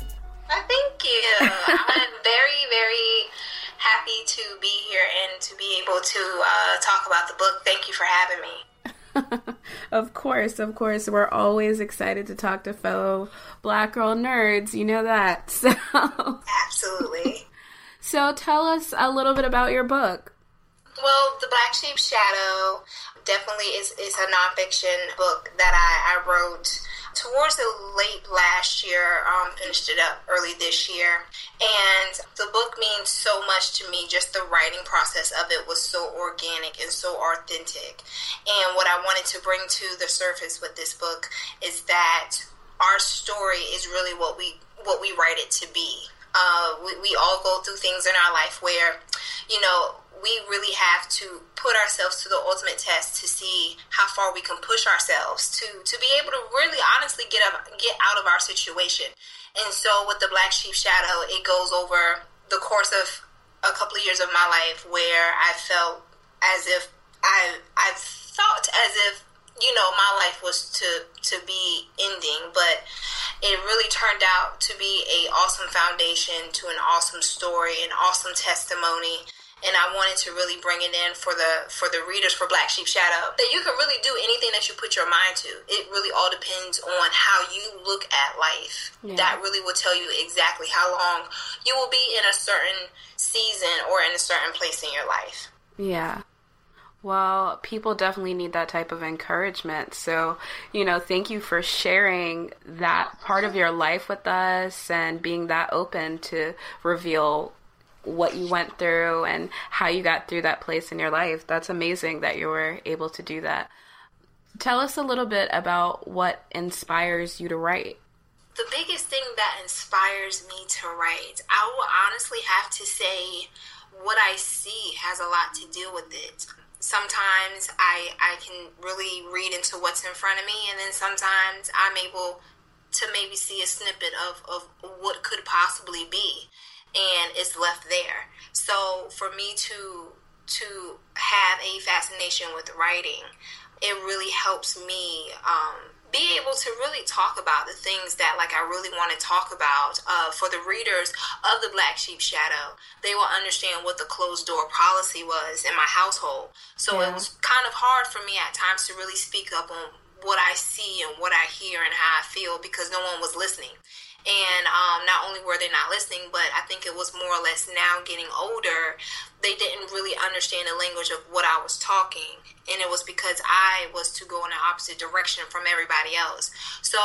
Well, thank you. I'm very, very happy to be here and to be able to uh, talk about the book. Thank you for having me. Of course, of course. We're always excited to talk to fellow black girl nerds. You know that. So, Absolutely. so tell us a little bit about your book. Well, The Black Sheep Shadow definitely is, is a nonfiction book that I, I wrote towards the late last year, um, finished it up early this year. And the book means so much to me. Just the writing process of it was so organic and so authentic. And what I wanted to bring to the surface with this book is that our story is really what we what we write it to be. Uh, we, we all go through things in our life where, you know, we really have to put ourselves to the ultimate test to see how far we can push ourselves to to be able to really honestly get up get out of our situation. And so with the Black Sheep Shadow, it goes over the course of a couple of years of my life where I felt as if I I thought as if you know my life was to to be ending, but it really turned out to be a awesome foundation to an awesome story, an awesome testimony. And I wanted to really bring it in for the for the readers for Black Sheep Shadow that you can really do anything that you put your mind to. It really all depends on how you look at life. Yeah. That really will tell you exactly how long you will be in a certain season or in a certain place in your life. Yeah. Well, people definitely need that type of encouragement. So, you know, thank you for sharing that part of your life with us and being that open to reveal what you went through and how you got through that place in your life. That's amazing that you were able to do that. Tell us a little bit about what inspires you to write. the biggest thing that inspires me to write, I will honestly have to say what I see has a lot to do with it. Sometimes I I can really read into what's in front of me and then sometimes I'm able to maybe see a snippet of, of what could possibly be and it's left there. So for me to to have a fascination with writing, it really helps me um, be able to really talk about the things that like I really want to talk about uh, for the readers of the Black Sheep Shadow. They will understand what the closed door policy was in my household. So yeah. it was kind of hard for me at times to really speak up on what I see and what I hear and how I feel because no one was listening. And um, not only were they not listening, but I think it was more or less now getting older, they didn't really understand the language of what I was talking. And it was because I was to go in the opposite direction from everybody else. So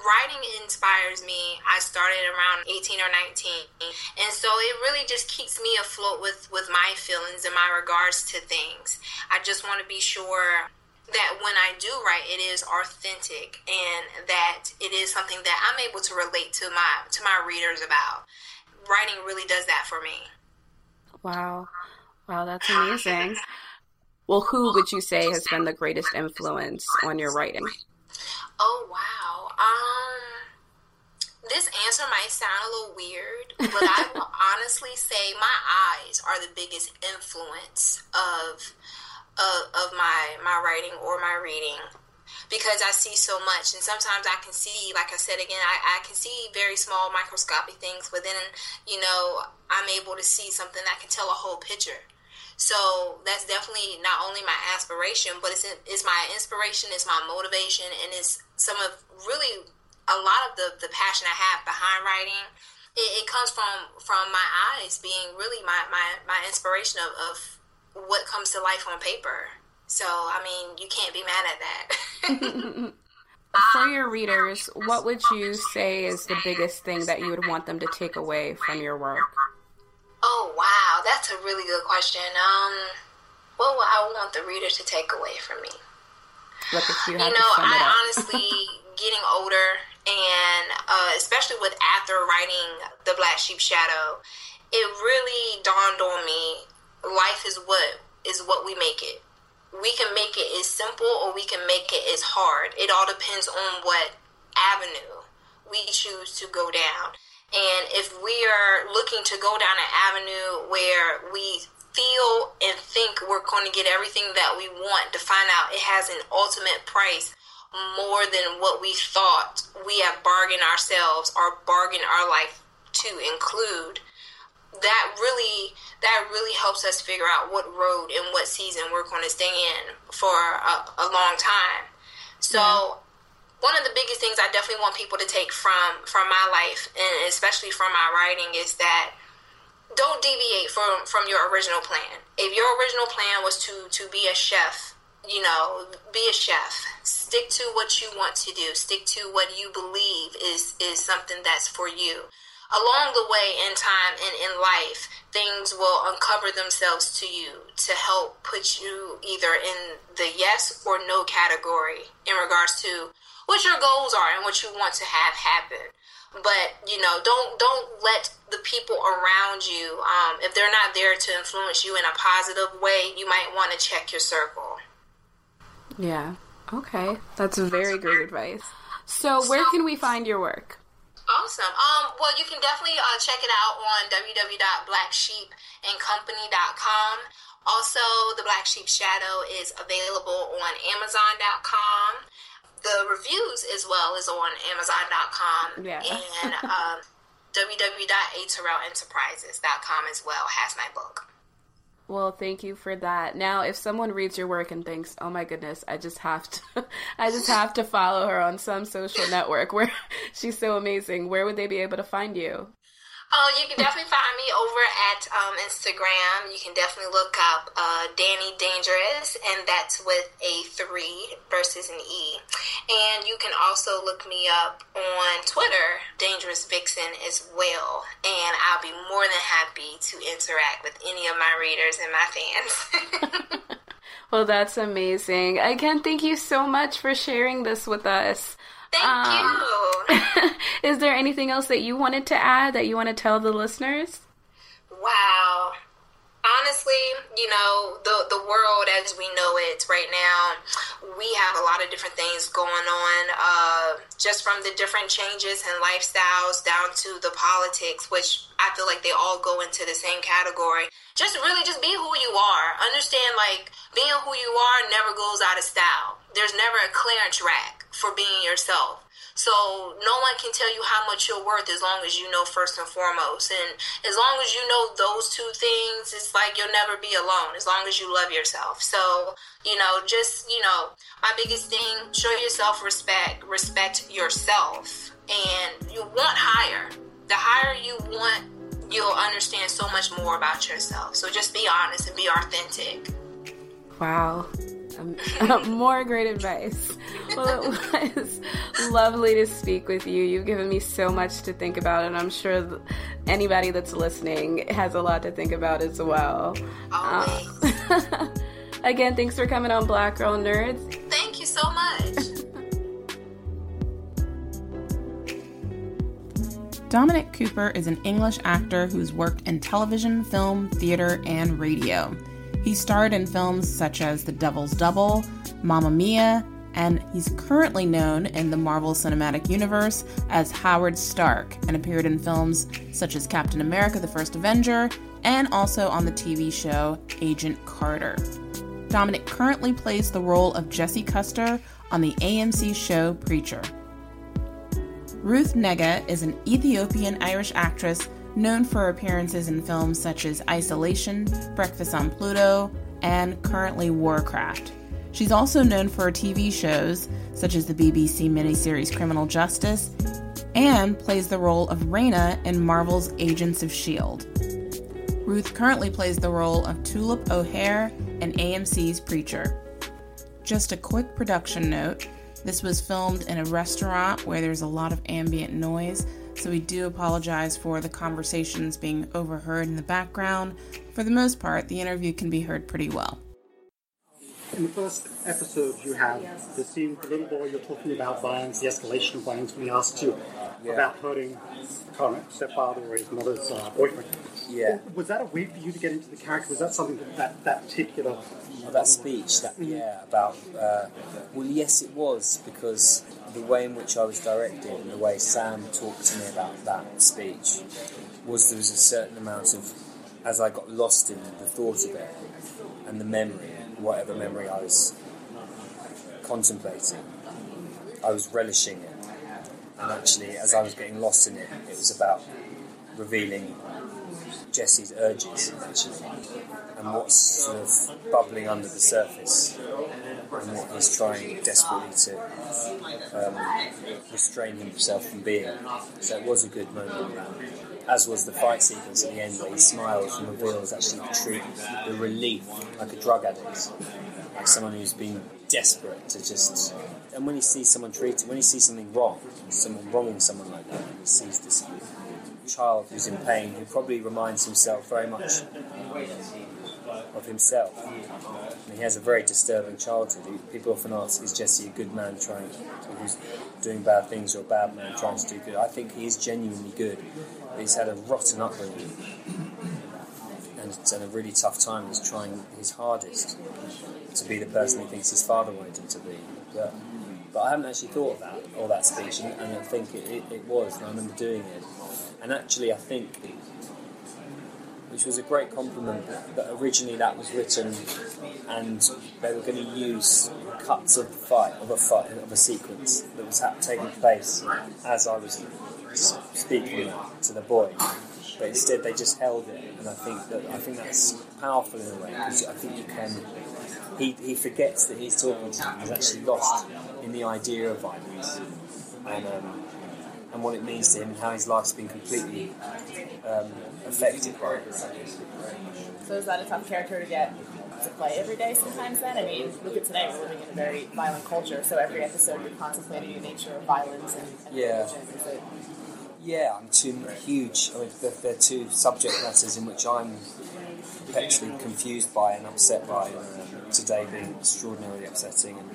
writing inspires me. I started around 18 or 19. And so it really just keeps me afloat with, with my feelings and my regards to things. I just want to be sure that when I do write, it is authentic and that it is something that I'm able to relate to my to my readers about. Writing really does that for me. Wow, wow, that's amazing. well, who would you say has been the greatest influence on your writing? Oh wow. Um, this answer might sound a little weird, but I will honestly say my eyes are the biggest influence of of, of my my writing or my reading because I see so much. And sometimes I can see like I said again I, I can see very small microscopic things but then you know I'm able to see something that can tell a whole picture. So that's definitely not only my aspiration but it's, it's my inspiration it's my motivation and it's some of really a lot of the, the passion I have behind writing. It, it comes from from my eyes being really my, my, my inspiration of, of what comes to life on paper. So, I mean, you can't be mad at that. For your readers, what would you say is the biggest thing that you would want them to take away from your work? Oh, wow. That's a really good question. Um, what would I want the reader to take away from me? Look, if you, you know, I honestly, getting older, and uh, especially with after writing The Black Sheep Shadow, it really dawned on me life is what is what we make it. We can make it as simple or we can make it as hard. It all depends on what avenue we choose to go down. And if we are looking to go down an avenue where we feel and think we're going to get everything that we want, to find out it has an ultimate price more than what we thought we have bargained ourselves or bargained our life to include, that really that really helps us figure out what road and what season we're going to stay in for a, a long time. So, yeah. one of the biggest things I definitely want people to take from from my life, and especially from my writing, is that don't deviate from from your original plan. If your original plan was to to be a chef, you know, be a chef. Stick to what you want to do. Stick to what you believe is is something that's for you along the way in time and in life, things will uncover themselves to you to help put you either in the yes or no category in regards to what your goals are and what you want to have happen. But you know, don't don't let the people around you, um, if they're not there to influence you in a positive way, you might want to check your circle. Yeah. Okay, that's very great advice. So, where can we find your work? Awesome. Um, well, you can definitely uh, check it out on www.blacksheepandcompany.com. Also, The Black Sheep Shadow is available on Amazon.com. The reviews as well is on Amazon.com. Yeah. And um, www.aterrellenterprises.com as well has my book. Well, thank you for that. Now, if someone reads your work and thinks, "Oh my goodness, I just have to I just have to follow her on some social network where she's so amazing." Where would they be able to find you? Oh, you can definitely find me over at um, Instagram. You can definitely look up uh, Danny Dangerous, and that's with a three versus an E. And you can also look me up on Twitter, Dangerous Vixen, as well. And I'll be more than happy to interact with any of my readers and my fans. well, that's amazing. Again, thank you so much for sharing this with us. Thank Um, Is there anything else that you wanted to add that you want to tell the listeners? Wow. Honestly, you know, the the world as we know it right now, we have a lot of different things going on. Uh, just from the different changes and lifestyles down to the politics, which I feel like they all go into the same category. Just really just be who you are. Understand like being who you are never goes out of style. There's never a clearance rack for being yourself. So no one can tell you how much you're worth as long as you know first and foremost. And as long as you know those two things, it's like you'll never be alone as long as you love yourself. So, you know, just, you know, my biggest thing, show yourself respect, respect yourself. And you want higher. The higher you want, you'll understand so much more about yourself. So just be honest and be authentic. Wow. Um, more great advice. Well, it was lovely to speak with you. You've given me so much to think about, and I'm sure anybody that's listening has a lot to think about as well. Uh, again, thanks for coming on Black Girl Nerds. Thank you so much. Dominic Cooper is an English actor who's worked in television, film, theater, and radio. He starred in films such as The Devil's Double, Mamma Mia, and he's currently known in the Marvel Cinematic Universe as Howard Stark and appeared in films such as Captain America the First Avenger and also on the TV show Agent Carter. Dominic currently plays the role of Jesse Custer on the AMC show Preacher. Ruth Negga is an Ethiopian Irish actress known for appearances in films such as Isolation, Breakfast on Pluto, and currently Warcraft. She's also known for TV shows such as the BBC miniseries Criminal Justice and plays the role of Raina in Marvel's Agents of S.H.I.E.L.D. Ruth currently plays the role of Tulip O'Hare in AMC's Preacher. Just a quick production note this was filmed in a restaurant where there's a lot of ambient noise, so we do apologize for the conversations being overheard in the background. For the most part, the interview can be heard pretty well. In the first episode, you have the scene with the little boy you're talking about violence, the escalation of violence, when he asks you about hurting the current stepfather or his mother's uh, boyfriend. Yeah. Was that a way for you to get into the character? Was that something that that, that particular Oh, that speech, that yeah, about uh, well, yes, it was because the way in which I was directed and the way Sam talked to me about that speech was there was a certain amount of as I got lost in the thought of it and the memory, whatever memory I was contemplating, I was relishing it, and actually, as I was getting lost in it, it was about revealing Jesse's urges actually, and what's sort of bubbling under the surface, and what he's trying desperately to um, restrain himself from being. So it was a good moment. As was the fight sequence at the end, where he smiles and reveals actually the truth, the relief, like a drug addict, like someone who's been desperate to just. And when he sees someone treated, when he sees something wrong, someone wronging someone like that, he sees this child who's in pain, who probably reminds himself very much of himself. And he has a very disturbing childhood. People often ask, is Jesse a good man trying, who's doing bad things, or a bad man trying to do good? I think he is genuinely good, but he's had a rotten upbringing. And it's had a really tough time. He's trying his hardest to be the person he thinks his father wanted him to be. But, but I haven't actually thought of that, or that speech, and, and I think it, it, it was, and I remember doing it. And actually, I think, which was a great compliment, that originally that was written and they were going to use cuts of the fight, of a fight, of a sequence that was taking place as I was speaking to the boy. But instead, they just held it, and I think that I think that's powerful in a way because I think you can. He, he forgets that he's talking to him. He's actually lost in the idea of violence, and um, and what it means to him and how his life's been completely um, affected by it. So is that a tough character to get to play every day sometimes then? I mean, look at today, we're living in a very violent culture, so every episode you're contemplating the nature of violence and, and Yeah. it, Yeah, I'm two huge. I mean, there, there are two subject matters in which I'm perpetually confused by and upset by. Um, today being extraordinarily upsetting, and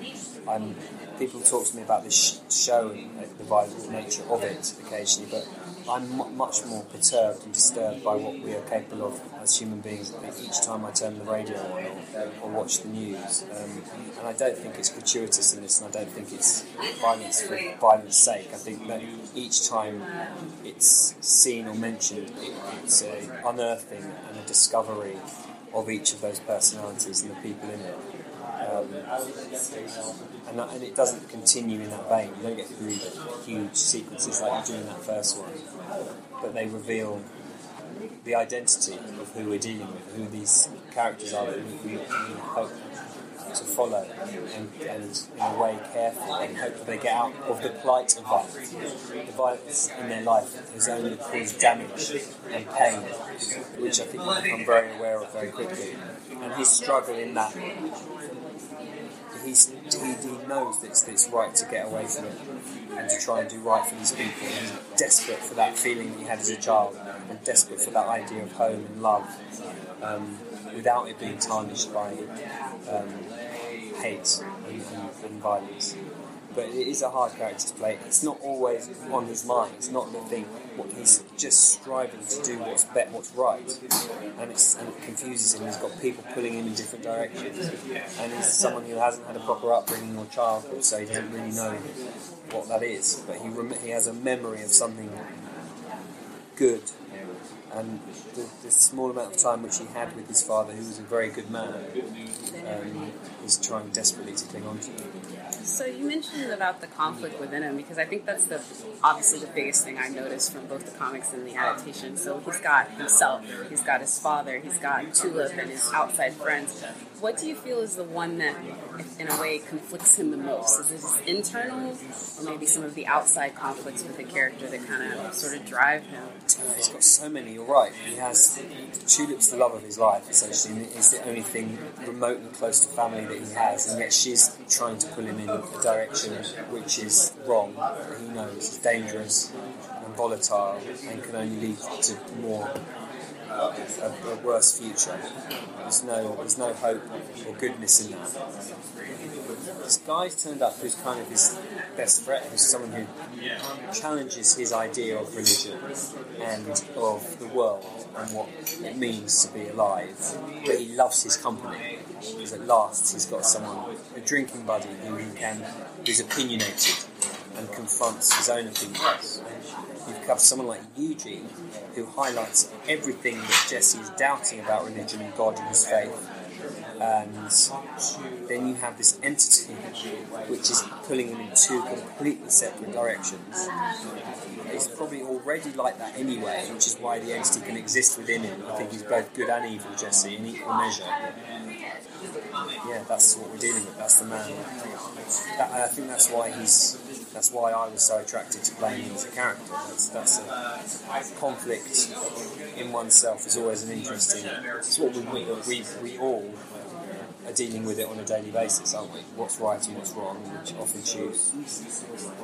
I'm people talk to me about this sh- show and the violent nature of it occasionally, but I'm much more perturbed and disturbed by what we are capable of as human beings each time I turn the radio on or, or watch the news. Um, and I don't think it's gratuitous in this, and I don't think it's violence for violence sake. I think that each time it's seen or mentioned, it, it's unearthing and a discovery of each of those personalities and the people in it. Um, and, that, and it doesn't continue in that vein. You don't get through huge sequences like you do in that first one, but they reveal the identity of who we're dealing with, who these characters are that we, we, we hope to follow and, and in a way care for and hope that they get out of the plight of violence. The violence in their life has only caused damage and pain, which I think we become very aware of very quickly. And his struggle in that he's, he, he knows that it's, that it's right to get away from it and to try and do right for these people. He's desperate for that feeling that he had as a child and desperate for that idea of home and love um, without it being tarnished by um, hate and, and, violence but it is a hard character to play. It's not always on his mind. It's not the thing. What he's just striving to do what's bet, what's right, and, and, it confuses him. He's got people pulling him in different directions, and he's someone who hasn't had a proper upbringing or childhood, so he doesn't really know what that is. But he rem- he has a memory of something good and the, the, small amount of time which he had with his father, who was a very good man, um, he's trying desperately to cling on to. So you mentioned about the conflict within him because I think that's the obviously the biggest thing I noticed from both the comics and the adaptation. So he's got himself, he's got his father, he's got Tulip and his outside friends. What do you feel is the one that, in a way, conflicts him the most? Is it his internal, or maybe some of the outside conflicts with the character that kind of sort of drive him? He's got so many. You're right. He has Tulip's the love of his life. Essentially, it's the only thing remotely close to family that he has, and yet she's trying to pull him in a direction which is wrong. He knows it's dangerous and volatile, and can only lead to more uh, a, a, worse future. There's no, there's no hope or goodness in that. This guy's turned up who's kind of his best friend, who's someone who challenges his idea of religion and of the world and what it means to be alive. But he loves his company because at last he's got someone, a drinking buddy who he can, who's opinionated and confronts his own opinions. You've got someone like Eugene who highlights everything that Jesse is doubting about religion and God and his faith. And then you have this entity which is pulling him in two completely separate directions. It's probably already like that anyway, which is why the entity can exist within him. I think he's both good and evil, Jesse, in equal measure. Yeah, that's what we're dealing with. That's the man. That, I think that's why he's that's why I was so attracted to playing him as a character. That's, that's a conflict in oneself is always an interesting. It's what we, we, we all are dealing with it on a daily basis, aren't we? What's right and what's wrong, which often choose.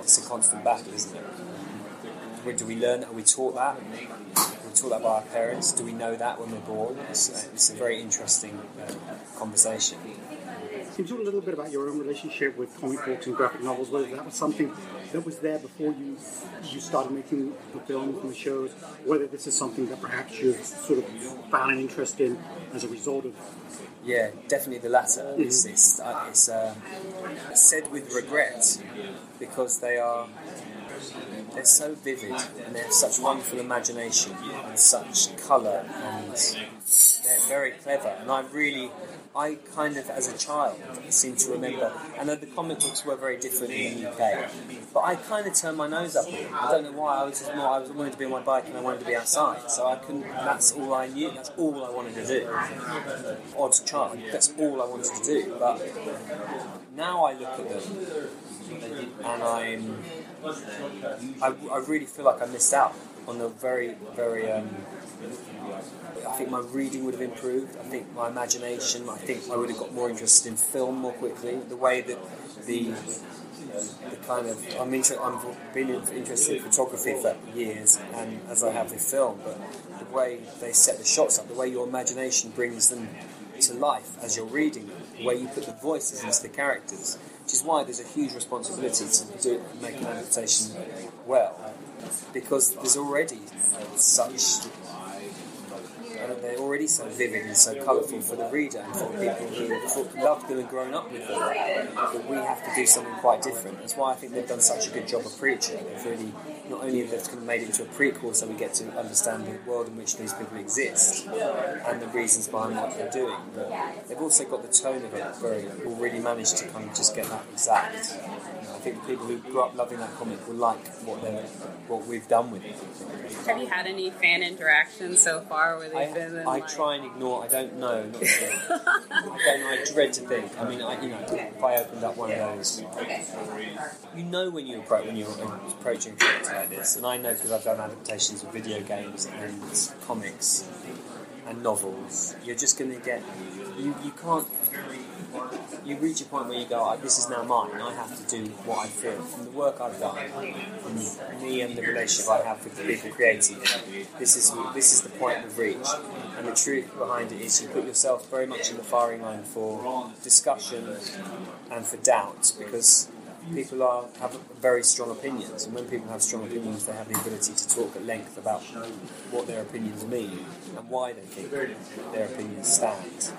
It's a constant battle, isn't it? Do we learn? Are we taught that? Are we taught that by our parents? Do we know that when we're born? It's, it's a very interesting uh, conversation. Can you talk a little bit about your own relationship with comic books and graphic novels? Whether that was something that was there before you you started making the films and the shows, whether this is something that perhaps you've sort of found an interest in as a result of. Yeah, definitely the latter. It's, it's, uh, it's uh, said with regret because they are they're so vivid and they have such wonderful imagination and such colour and they're very clever and I really I kind of, as a child, seem to remember. I know the comic books were very different in the UK, but I kind of turned my nose up. I don't know why. I was just more. I was wanted to be on my bike and I wanted to be outside, so I couldn't. That's all I knew. That's all I wanted to do. Odd child. That's all I wanted to do. But now I look at them and I'm I, I really feel like I missed out on the very, very. Um, I think my reading would have improved. I think my imagination. I think I would have got more interested in film more quickly. The way that the the kind of I'm inter- I've been interested in photography for years, and as I have with film, but the way they set the shots up, the way your imagination brings them to life as you're reading them, the way you put the voices into the characters, which is why there's a huge responsibility to do make an adaptation well, because there's already such uh, they're already so vivid and so colourful for the reader and for people who loved them and grown up with them that we have to do something quite different. That's why I think they've done such a good job of Preacher. They've really not only have they kind of made it into a prequel so we get to understand the world in which these people exist and the reasons behind what they're doing, but they've also got the tone of it very, will really manage to kind of just get that exact. I think the people who grew up loving that comic will like what they what we've done with it. Have you had any fan interactions so far where they've I, been I like, try and ignore. I don't know. Not. I don't know. I dread to think. I mean, I, you know, if I opened up one of those, you know when you approach when you're approaching a like this, and I know because I've done adaptations of video games and comics and novels. You're just going to get you. You can't. You reach a point where you go, "Ah, "This is now mine. I have to do what I feel from the work I've done, from me and the relationship I have with the people creating. This is this is the point we've reached, and the truth behind it is you put yourself very much in the firing line for discussion and for doubt because people are have very strong opinions, and when people have strong opinions, they have the ability to talk at length about what their opinions mean and why they think their opinions stand.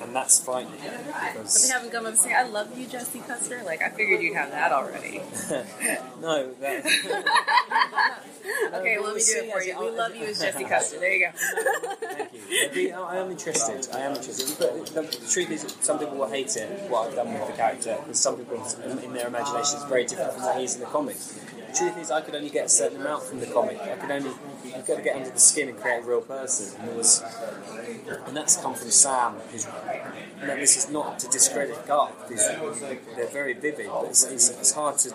And that's frightening But because they haven't come up and say, I love you, Jesse Custer? Like, I figured you'd have that already. no, that, okay, let me do it for you. We love you as Jesse Custer. There you go. Thank you. I am interested. I am interested. But the, truth is, some people will hate it, what I've done with the character, because some people, in, in their imagination, it's very different from what he is in the comics. The truth is, I could only get a certain amount from the comic. I could only, you've got to get under the skin and create a real person. And, was, and that's come from Sam, who's, know, this is not to discredit Garth. They're very vivid, but it's, it's, it's hard to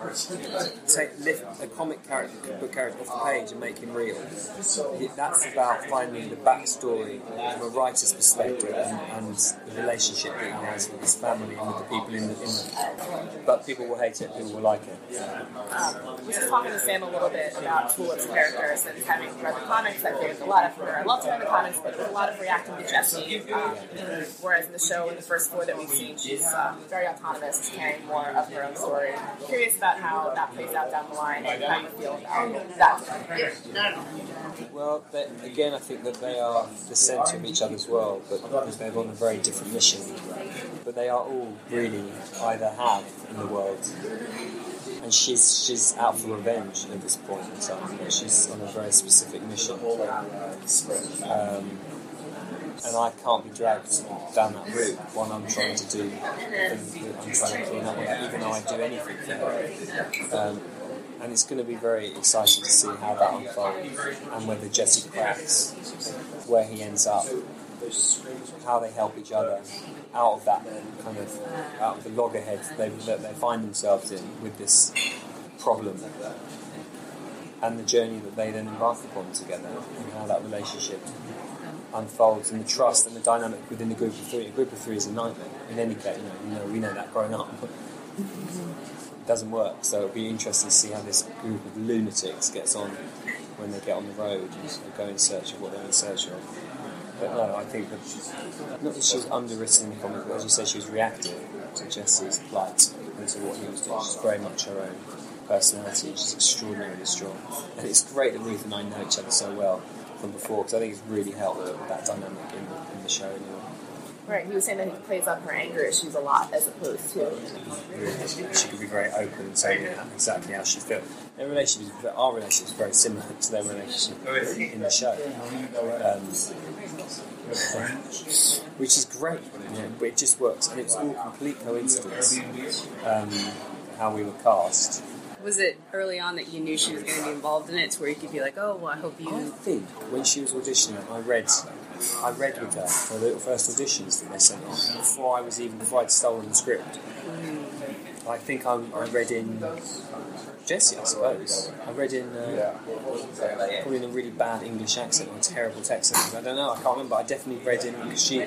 take, lift a comic character, book character off the page and make him real. That's about finding the backstory from a writer's perspective and, and the relationship that he has with his family and with the people in the, in the But people will hate it, people will like it. Uh, Was talking to Sam a little bit about Tulip's characters and having read the comics. I think a lot of her. I love to read the comics, but there's a lot of reacting to Jesse. Um, whereas in the show, in the first four that we've seen, she's um, very autonomous, carrying more of her own story. curious about how that plays out down the line and how you feel about that. Well, again, I think that they are the centre of each other's world, but because they're on a very different mission. But they are all really either have in the world. And she's she's out for revenge at this point in time. She's on a very specific mission. Um, and I can't be dragged down that route when I'm trying to do I'm trying to clean up, even though I do anything for her. Um, and it's going to be very exciting to see how that unfolds and whether Jesse cracks, where he ends up, how they help each other out of that kind of out of the loggerhead they, that they find themselves in with this problem and the journey that they then embark upon together and how that relationship unfolds and the trust and the dynamic within the group of three. A group of three is a nightmare in any case. You know, we know, we know that growing up. It doesn't work. So it'll be interesting to see how this group of lunatics gets on when they get on the road and go in search of what they're in search of. But no, I think that not that she was underwritten in the comic, but as you said, she was reactive to Jesse's plight and to what he was doing. She's very much her own personality. She's extraordinarily strong, and it's great that Ruth and I know each other so well from before because I think it's really helped with that dynamic in the, in the show. Anyway. Right, he was saying that he plays up her anger issues a lot as opposed to. she could be very open and saying exactly how she feels. Their relationship, our relationship is very similar to their relationship in the show, um, which is great. You know, it just works, and it's all complete coincidence um, how we were cast. Was it early on that you knew she was going to be involved in it to where you could be like, oh, well, I hope you. I think when she was auditioning, I read, I read with her for the first auditions that they sent off before I was even before I'd stolen the script. I think I, I read in Jesse, I suppose. I read in uh, probably in a really bad English accent or a terrible Texan. I don't know. I can't remember. I definitely read in because she.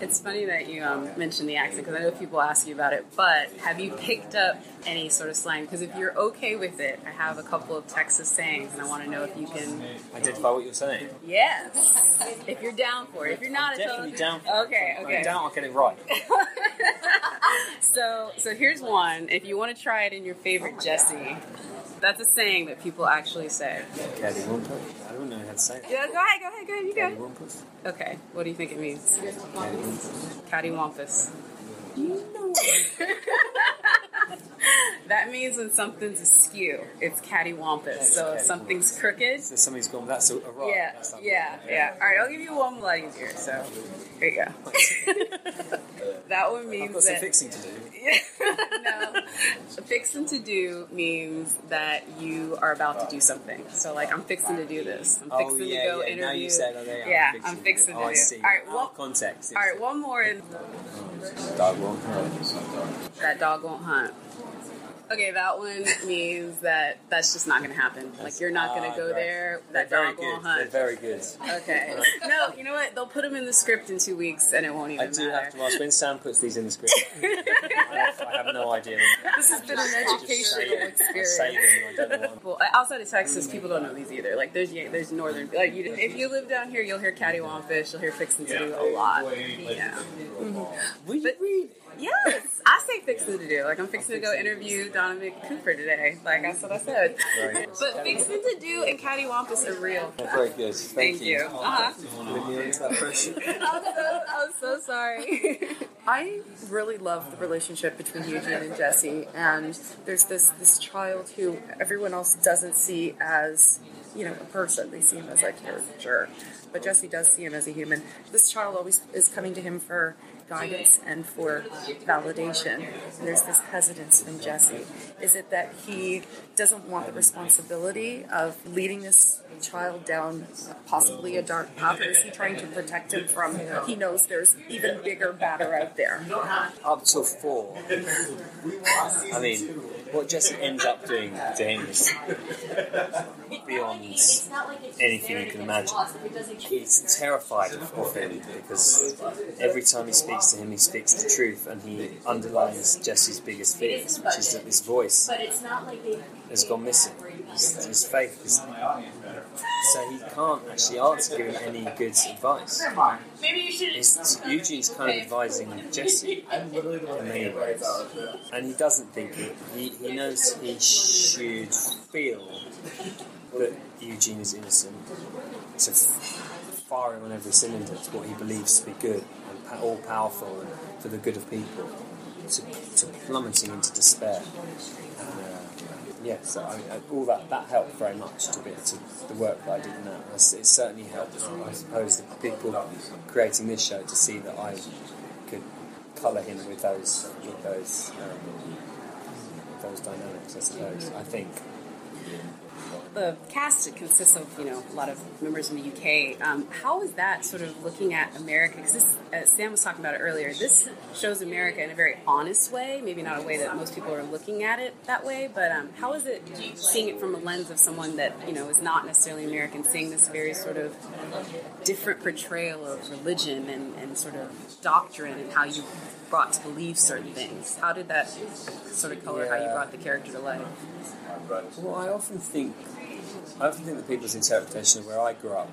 It's funny that you um, mentioned the accent because I know people ask you about it. But have you picked up any sort of slang? Because if you're okay with it, I have a couple of Texas sayings, and I want to know if you can. Identify what you're saying. Yes. If you're down for it. If you're not, it's Definitely all- down. For Okay. it. Okay. I'm down. I'll get it right. So, so here's one. If you want to try it in your favorite Jesse, that's a saying that people actually say. Caddy Wampus. I don't know how to say it. Yeah, go ahead, go ahead, go ahead. You Caddy go. Wampus. Okay, what do you think it means? Caddy Wampus. Cattywampus. that means when something's askew, it's cattywampus. So if something's crooked, So somebody's gone. That's a, a right. yeah, That's not yeah, yeah. All right, I'll give you one lot easier. So here you go. that one means I've got some that fixing to do. Yeah. no. A fixing to do means that you are about to do something. So, like, I'm fixing to do this. I'm Oh, fixing yeah, to go yeah. interview. Now you said, oh, there, yeah, I'm I'm fixing fixing to do. Oh, I see. All right, of context. all right, one more. And Dog won't hunt. that dog won't hunt. Okay, that one means that that's just not going to happen. Like, you're not going to go right. there. That They're very dog good. won't They're hunt. very good. Okay. No, you know what? They'll put them in the script in two weeks, and it won't even I do matter. have to ask when Sam puts these in the script. I, have, I have no idea. This has been an educational experience. I say them. I don't know what. Well, outside of Texas, people don't know these either. Like there's yeah, there's northern. Like you, if you live down here, you'll hear cattywampus. You'll hear fixing to do a lot. Yeah. Mm-hmm. Will you read? Yes, I say fixing to do. Like I'm fixing to go interview Dominic Cooper today. Like that's what I said. Right. But fixing to do and cattywampus are real. They're very good. Thank, Thank you. Uh-huh. Putting me into that pressure. I'm so, I'm so sorry. I really love the relationship between Eugene and Jesse, and there's this this child who everyone else doesn't see as you know a person; they see him as like a caricature, but Jesse does see him as a human. This child always is coming to him for guidance and for validation. There's this hesitance from Jesse. Is it that he doesn't want the responsibility of leading this child down possibly a dark path, or is he trying to protect him from? He knows there's even bigger, batter out there. Up till four. I mean, what Jesse ends up doing to him is beyond anything you can imagine. He's terrified of, of him because every time he speaks to him, he speaks the truth and he underlines Jesse's biggest fears, which is that this voice has gone missing. His, his faith is. So he can't actually answer giving any good advice. Maybe you should. It's, Eugene's kind of advising Jesse in many ways, and he doesn't think it. He, he knows he should feel that Eugene is innocent. So firing on every cylinder to what he believes to be good and all powerful and for the good of people, to, to plummeting into despair. Uh, yeah, so I, I, all that that helped very much to, be, to the work that I did that. It certainly helped, I suppose, the people creating this show to see that I could colour him with those with those um, those dynamics. I suppose. I think. The cast consists of you know a lot of members in the UK. Um, how is that sort of looking at America? Because uh, Sam was talking about it earlier. This shows America in a very honest way, maybe not a way that most people are looking at it that way. But um, how is it seeing it from a lens of someone that you know is not necessarily American, seeing this very sort of different portrayal of religion and, and sort of doctrine and how you brought to believe certain things? How did that sort of color how you brought the character to life? Well, I often think, I often think that people's interpretation of where I grew up,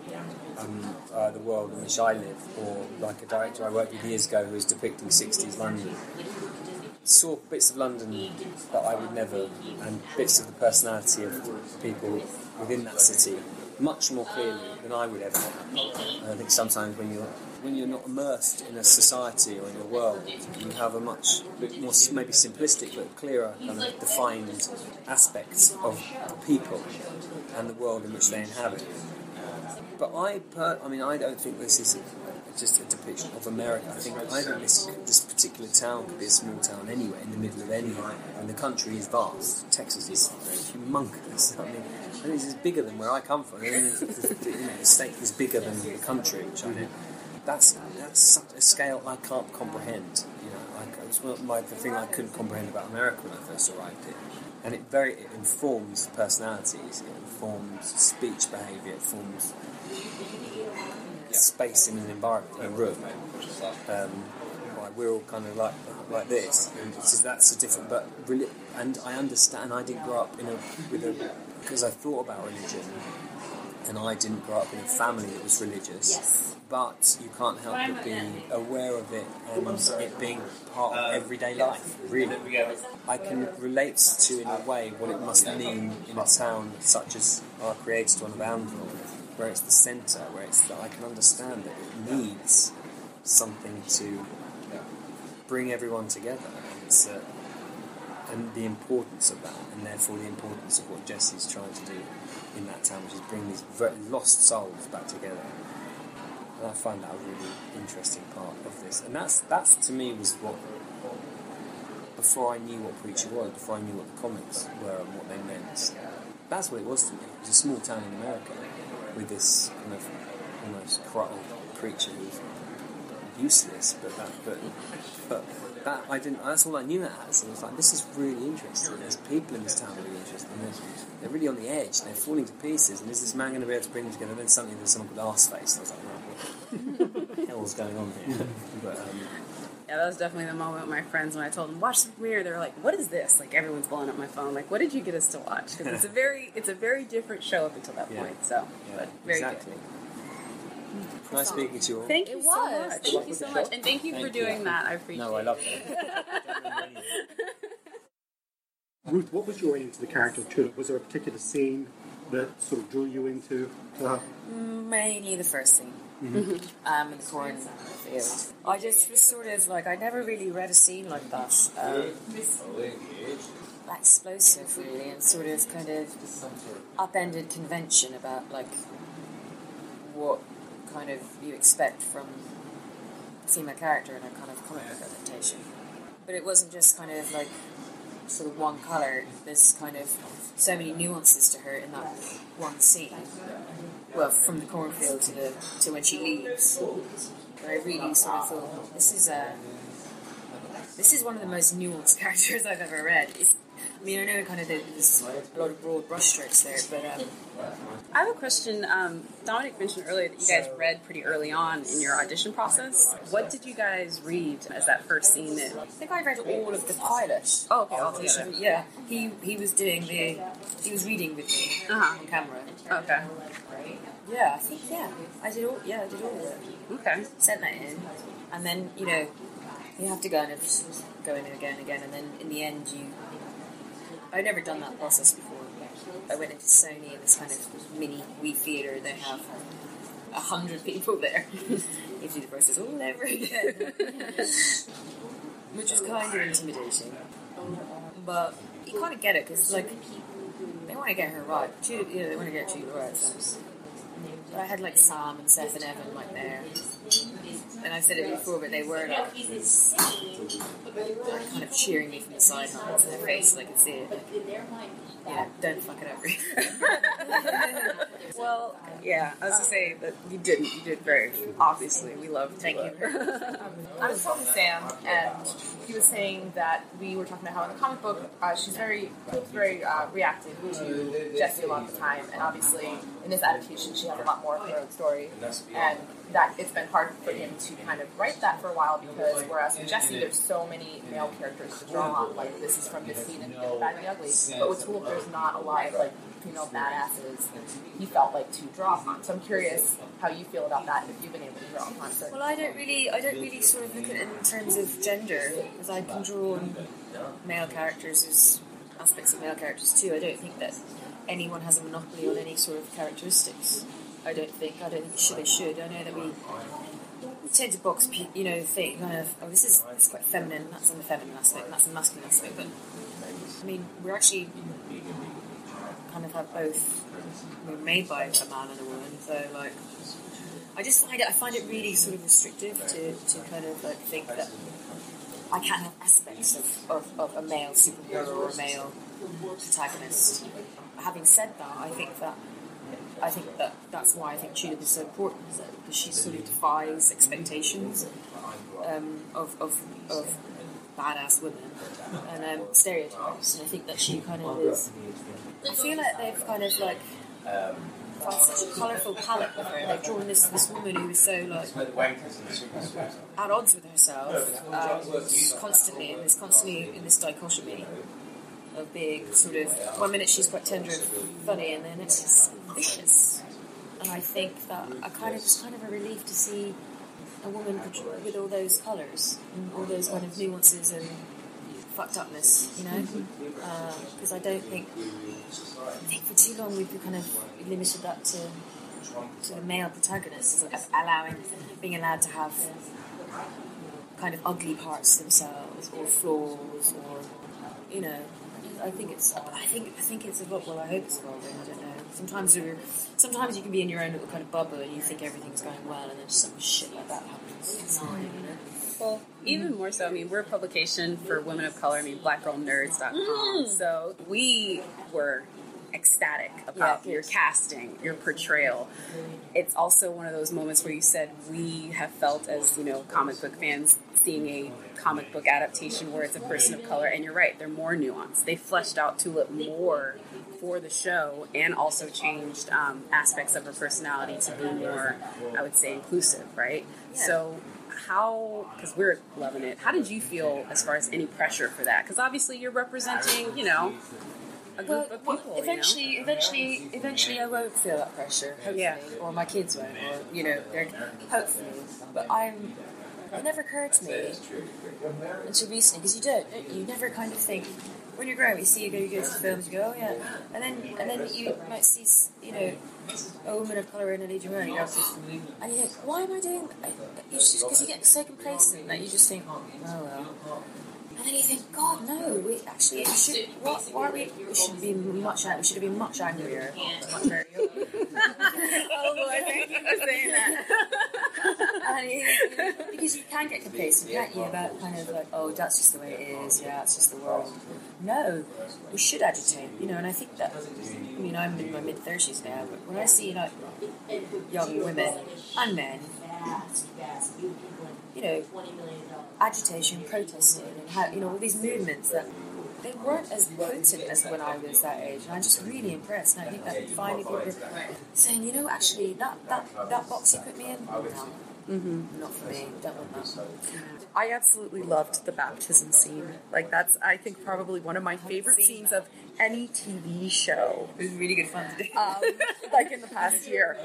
um, uh, the world in which I live, or like a director I worked with years ago who was depicting 60s London, saw bits of London that I would never, and bits of the personality of people within that city much more clearly than I would ever. And I think sometimes when you're when you're not immersed in a society or in a world, you have a much more maybe simplistic but clearer kind of defined aspects of the people and the world in which they inhabit. But I, per, I mean, I don't think this is just a depiction of America. I think think this this particular town could be a small town anywhere in the middle of anywhere. And the country is vast. Texas is humongous. I mean, I is bigger than where I come from. I mean, the, the, you know, the state is bigger than the country, which I that's that's such a scale I can't comprehend. You know, like it was one of my the thing I couldn't comprehend about America when I first arrived here, and it very it informs personalities, it informs speech behaviour, it forms space in an environment, in a room. Um, like we're all kind of like like this, and so that's a different. But really, and I understand. I didn't grow up in a with a because I thought about religion, and I didn't grow up in a family that was religious. But you can't help but be aware of it and it being part of everyday life. Really, I can relate to in a way what it must mean in a town such as our one of Annville, where it's the centre, where it's that I can understand that it needs something to bring everyone together. And and the importance of that, and therefore the importance of what Jesse's trying to do in that town, which is bring these lost souls back together. And I find that a really interesting part of this. And that's that's to me was what before I knew what Preacher was, before I knew what the comics were and what they meant. That's what it was to me. It was a small town in America with this kind of almost corrupt preacher who's useless, but that, but, but that I didn't. That's all I knew it as. And I was like, this is really interesting. There's people in this town really interesting. They're, they're really on the edge. They're falling to pieces. And is this man going to be able to bring them together? And then suddenly there's someone called Arseface. And I was like, right, what the hell's going on here? But um, Yeah, that was definitely the moment my friends when I told them watch the premiere. They were like, "What is this?" Like everyone's blowing up my phone. Like, what did you get us to watch? Because it's a very, it's a very different show up until that Yeah. point. So, yeah, but very exactly. Nice speaking to you all. Thank you It so was. much. Thank Thank you so much, and thank you for Thank you. doing that. I appreciate. No, I it. love that. Ruth, what was your into the character of Tulip? Was there a particular scene that sort of drew you into to her? Mainly the first scene. Mhm. Um, in the cornfield. I just was sort of like, I never really read a scene like that. Um, that explosive, really, and sort of kind of upended convention about like what kind of you expect from a female character in a kind of comic book adaptation. But it wasn't just kind of like sort of one colour. There's kind of so many nuances to her in that one scene. Well, from the cornfield to the to when she leaves, where I really sort of thought this is a this is one of the most nuanced characters I've ever read. It's, I mean, I know kind of the, there's a lot of broad brushstrokes there, but um, I have a question. Um, Dominic mentioned earlier that you guys read pretty early on in your audition process. What did you guys read as that first scene? That I think I read all of the pilot. Oh, okay, all together. Yeah, he he was doing the he was reading with me Uh-huh. on camera. Okay. Yeah, I think yeah, I did all yeah I did all of it. Okay. Sent that in, and then you know you have to go and go in again and again, and then in the end you. I've never done that process before. I went into Sony in this kind of mini wee theater. They have a hundred people there. you do the process all over again, which was kind of intimidating. But you kind of get it because like they want to get her right. She, you know, they want to get Tulip right. So. But I had like Sam and Seth and Evan like there. And I've said it before, but they were like, kind of cheering me from the sidelines. Their face, so I could see it. Like, yeah, don't fuck it up. Well, yeah, I was to say that you didn't. You did very obviously. We love. Thank you. I was talking to Sam, and he was saying that we were talking about how in the comic book, uh, she's very, very uh, reactive to Jesse a lot of the time, and obviously in this adaptation, she has a lot more of her own story, and that it's been hard for him to kind of write that for a while because whereas with Jesse, there's so many male characters to draw on, like this is from this scene and Good, Bad, and the Ugly, but with Tulip, there's not a lot of like female badasses he felt like to draw upon. So I'm curious how you feel about that, and if you've been able to draw upon certain. Well, I don't really, I don't really sort of look at it in terms of gender, because I can draw on male characters as aspects of male characters too. I don't think that anyone has a monopoly on any sort of characteristics. I don't think. I don't think they should. I know that we, we tend to box, you know, kind of, oh, this is is quite feminine. That's on the feminine aspect, that's the masculine aspect. But I mean, we're actually kind of have both. We're made by a man and a woman, so like. I just find it. I find it really sort of restrictive to, to kind of like think that I can't have aspects of, of, of a male superhero or a male protagonist. Having said that, I think that I think that that's why I think Tulip is so important, is that because she sort of defies expectations um, of, of, of badass women and um, stereotypes. And I think that she kind of is. I feel like they've kind of like find such a colourful palette with her. They've drawn this this woman who is so like at odds with herself, um, constantly in this constantly in this dichotomy of being sort of one minute she's quite tender and funny, and then it's just vicious. And I think that I kind of it's kind of a relief to see a woman with all those colours and all those kind of nuances and fucked upness, you know? Mm-hmm. Uh, because I don't think I think for too long we've kind of limited that to to the male protagonists, allowing being allowed to have kind of ugly parts themselves or flaws or you know. I think it's. I think. I think it's a lot. Well, I hope it's evolving. I don't know. Sometimes you're. Sometimes you can be in your own little kind of bubble and you think everything's going well, and then just some shit like that happens. It's fine, you know. Well, even more so, I mean, we're a publication for women of color, I mean, blackgirlnerds.com. Mm-hmm. So we were ecstatic about your casting, your portrayal. It's also one of those moments where you said we have felt as, you know, comic book fans seeing a comic book adaptation where it's a person of color, and you're right, they're more nuanced. They fleshed out Tulip more for the show and also changed um, aspects of her personality to be more, I would say, inclusive, right? So how because we're loving it how did you feel as far as any pressure for that because obviously you're representing you know a Well, group of well, people you know? eventually, eventually, eventually, I won't feel that pressure. Hopefully, Yeah. or my kids won't, or you know, they're hopefully. But I'm. It never occurred to me until recently because you don't. you never kind of think when you're growing. up, You see, you go, you go to the films, you go, oh yeah, and then and then you might see, you know, a woman of color in a leading role, and you you think, why am I doing? that? It's just because you get so complacent that you just think, oh well. And then you think, God, no, we actually it should. What? Why are we? We should be much. We should have been much angrier. Much very. oh boy, thank you for saying that. and it, because you can get complacent, can't you? About kind of like, oh, that's just the way it is. Yeah, it's just the world. No, we should agitate. You know, and I think that. I mean, I'm in my mid thirties now, but when I see like young women and men, you know, agitation, protesting, and how you know all these movements that they weren't as potent as when I was that age, and I'm just really impressed. And I think that finally people are saying, you know, actually that that that box you put me in, no, Mm-hmm. not for me. Don't want that. I absolutely loved the baptism scene. Like that's I think probably one of my favorite scenes of any TV show. It was really good fun to do. Um, like in the past year.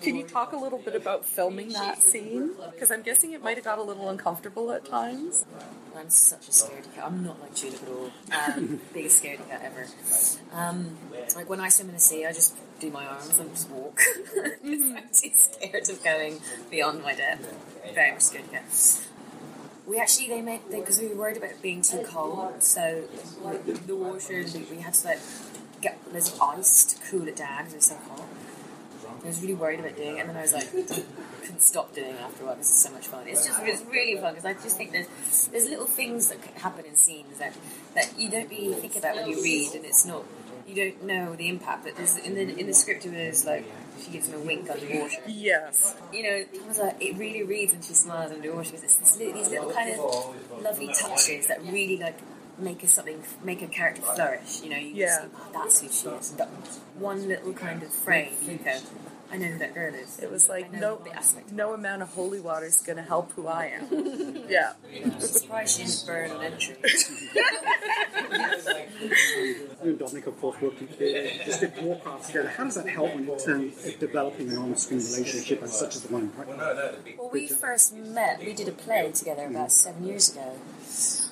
Can you talk a little bit about filming that scene? Because I'm guessing it might have got a little uncomfortable at times. I'm such a scaredy cat. I'm not like Tulip at all. Um, biggest scaredy cat ever. Um, like when I swim in the sea, I just do my arms and just walk. 'Cause I'm too scared of going beyond my depth. Very much scaredy cat. We actually they made because we were worried about it being too cold, so the, water we, had to like get of ice to cool it down because it was so hot. I was really worried about doing it, and then I was like, couldn't stop doing it after a while. This is so much fun. It's just it's really fun because I just think there's there's little things that happen in scenes that that you don't really think about when you read, and it's not you don't know the impact. But there's in the in the script it was like she gives him a wink underwater. Yes. You know, it was like, it really reads when she smiles underwater. It's this, these little kind of lovely touches that really like make a something make a character flourish. You know, you Yeah. just think, oh, that's who she is. That one little kind of frame, you go, I know who that girl is. It was like I no no amount of holy water is going to help who I am. yeah. I'm surprised she didn't burn on entry. You and Dominic, of course, working together, just did Warcraft together. How does that help in terms of developing an on-screen relationship as such as the one in? Well, we first met. We did a play together about seven years ago.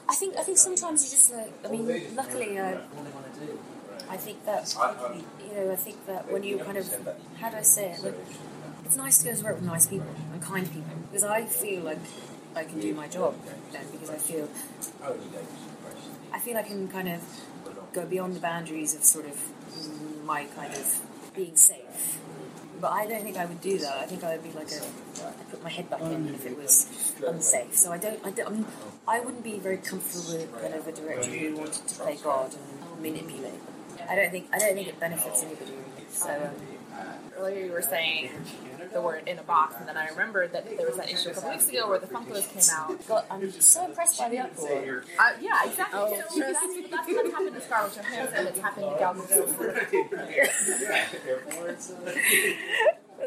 I think. I think sometimes you just like. I mean, luckily, uh, I think that you know. I think that when you kind of, how do I say it? Like, it's nice to go to work with nice people and kind people because I feel like I can do my job then because I feel. I feel I can kind of go beyond the boundaries of sort of my kind of being safe. But I don't think I would do that. I think I would be like a, I'd put my head back in if it was unsafe. So I don't, I don't, I wouldn't be very comfortable with kind of a director who wanted to play God and manipulate. I don't think, I don't think it benefits anybody. So um, earlier you were saying the word in a box, and then I remembered that there was that issue a couple weeks ago where the Funkos came out. God, I'm just so impressed by the uproar. Uh, yeah, exactly. Oh. So that's, that's, that's happened to Scarlett Johansson. It's happened to Gal Gadot.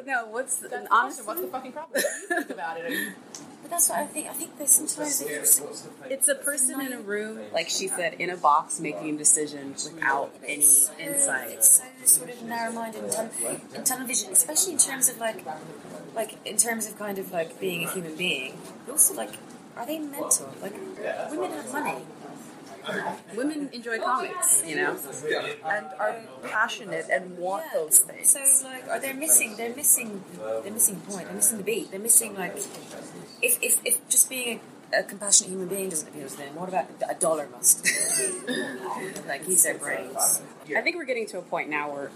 no, what's the, That's honestly. What's the fucking problem? What do you think about it? But that's what I think. I think there's sometimes it's, It's a person in a room, like she said, in a box making decisions without any insight. It's so sort of narrow-minded in, tel- in television, especially in terms of like, like in terms of kind of like being a human being. But also like, are they mental? Like, women have money. Women enjoy comics, you know. and are passionate and want those things. So like, are they missing? They're missing. They're missing the point. They're missing the beat. They're missing like, if if, if just being a, a compassionate human being doesn't appeal to them, what about a dollar must? like use their brains. I think we're getting to a point now where,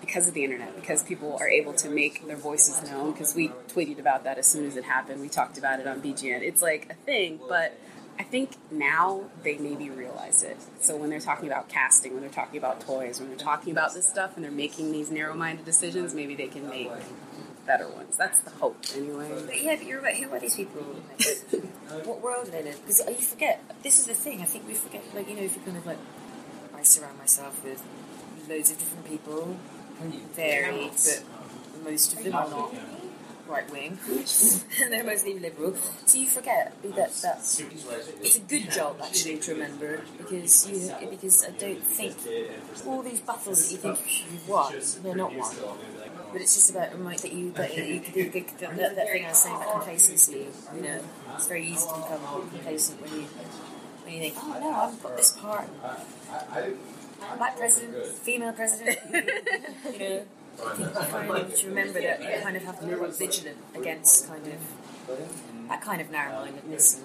because of the internet, because people are able to make their voices known, because we tweeted about that as soon as it happened, we talked about it on BGN. It's like a thing, but I think now they maybe realize it. So when they're talking about casting, when they're talking about toys, when they're talking about this stuff, and they're making these narrow-minded decisions, maybe they can make better ones. That's the hope, anyway. But yeah, but you're right. Who are these people? what world do they live? Because you forget. This is the thing. I think we forget. Like you know, if you kind of like, I surround myself with loads of different people, varied, but most of them are not right wing, and they're mostly liberal. So you forget that that's it's a good job actually to remember because you because I don't think all these battles that you think you've won, they're not won. But it's just about remind that you that you, you, that, that, that thing I was saying about complacency. You know, it's very easy to become complacent when you when you think, oh no, I've got this part. Black president, female president. you know, I think you to remember that you kind of have to be vigilant against kind of that kind of narrow-mindedness.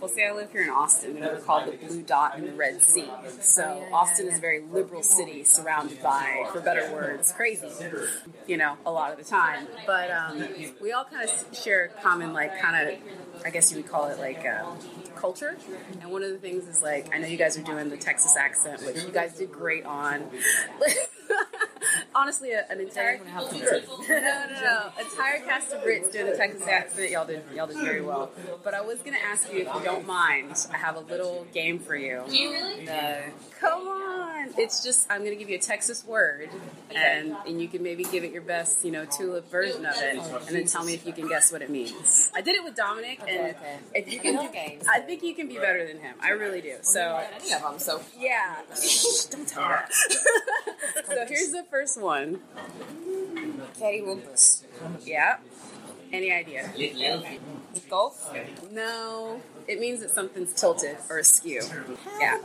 Well, see, I live here in Austin, and we're called the Blue Dot in the Red Sea. So Austin is a very liberal city, surrounded by, for better words, crazy. You know, a lot of the time. But um, we all kind of share a common, like, kind of, I guess you would call it like um, culture. And one of the things is like, I know you guys are doing the Texas accent, which you guys did great on. Honestly, an entire no, no, no, entire cast of Brits doing the Texas accent. Y'all did, y'all did very well. But I was gonna ask you if you don't mind. I have a little game for you. Do you really? No. Come on. It's just I'm gonna give you a Texas word, and and you can maybe give it your best, you know, tulip version of it, oh, and then tell me if you can guess what it means. I did it with Dominic, and if you can. I think you can be better than him. I really do. So any of them. So yeah. Shh, don't tell her. so here's the first one. Kerry Wumpus. Yeah. Any idea? Golf? No. It means that something's tilted or askew. Yeah.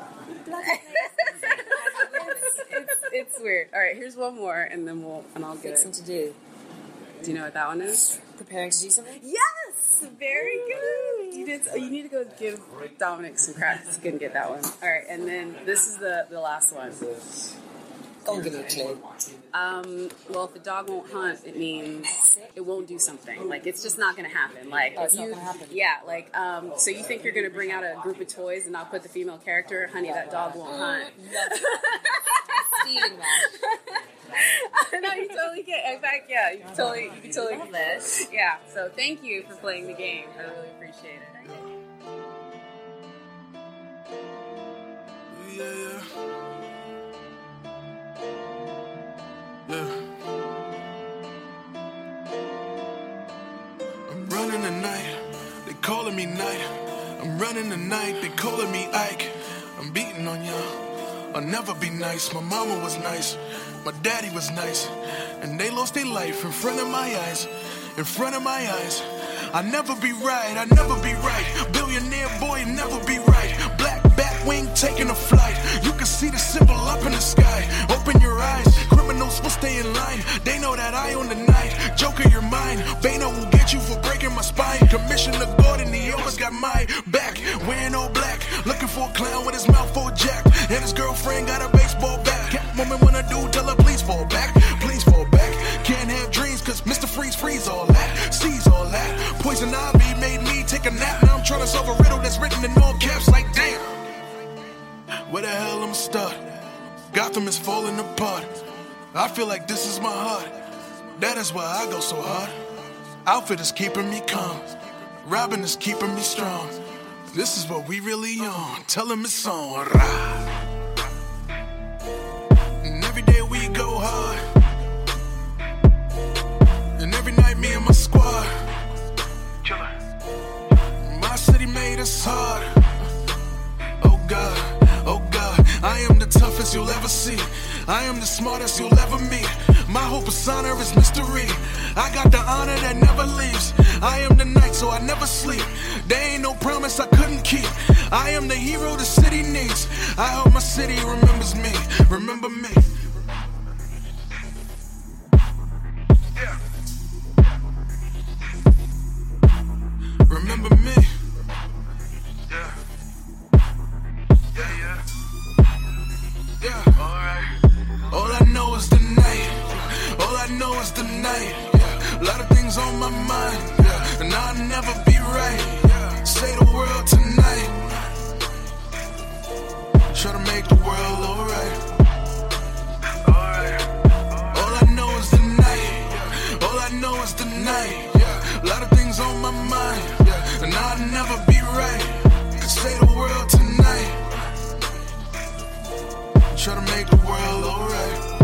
it's, it's, it's weird. All right, here's one more, and then we'll and I'll get Fixing it. to do. Do you know what that one is? Preparing to do something? Yes, very good. You did. You need to go give Dominic some credit. He couldn't get that one. All right, and then this is the the last one. Don't give me a clue. Um, well, if the dog won't hunt, it means it won't do something. Like it's just not going to happen. Like Oh, it's if not you, gonna happen. yeah. Like um, so you think you're going to bring out a group of toys and not put the female character? Honey, that dog won't hunt. Stealing that. no, you totally get. In fact, yeah, you can totally, you can totally Love this. Yeah. So thank you for playing the game. I really appreciate it. Yeah, yeah. Yeah. I'm running the night, they calling me night. I'm running the night, they calling me Ike. I'm beating on y'all. I'll never be nice. My mama was nice, my daddy was nice, and they lost their life in front of my eyes. In front of my eyes. I'll never be right, I'll never be right. Billionaire boy, never be right. Wing taking a flight. You can see the symbol up in the sky. Open your eyes, criminals will stay in line. They know that I own the night. Joker, you're mine. Bano will get you for breaking my spine. Commissioner Gordon, he always got my back. Wearing all black, looking for a clown with his mouth full of jack. And his girlfriend got a baseball bat. Catwoman when I do, tell her please fall back. Please fall back. Can't have dreams, cause Mr. Freeze freeze all that. Sees all that. Poison ivy made me take a nap. Now I'm trying to solve a riddle that's written in all caps like damn. Where the hell I'm start? Gotham is falling apart. I feel like this is my heart. That is why I go so hard. Alfred is keeping me calm. Robin is keeping me strong. This is what we really on. Tell him it's on. Rah. And every day we go hard. And every night me and my squad. Chillin. My city made us hard. Oh God, I am the toughest you'll ever see. I am the smartest you'll ever meet. My whole persona is mystery. I got the honor that never leaves. I am the night, so I never sleep. There ain't no promise I couldn't keep. I am the hero the city needs. I hope my city remembers me. Remember me. Remember me. Yeah. Alright. All I know is the night. All I know is the night. Yeah. A lot of things on my mind. Yeah. And I'll never be right. Yeah. Say the world tonight. Try to make the world alright. know it's the night. Yeah. A lot of things on my mind, yeah. and I'll never be right. Could say the world tonight try to make the world alright.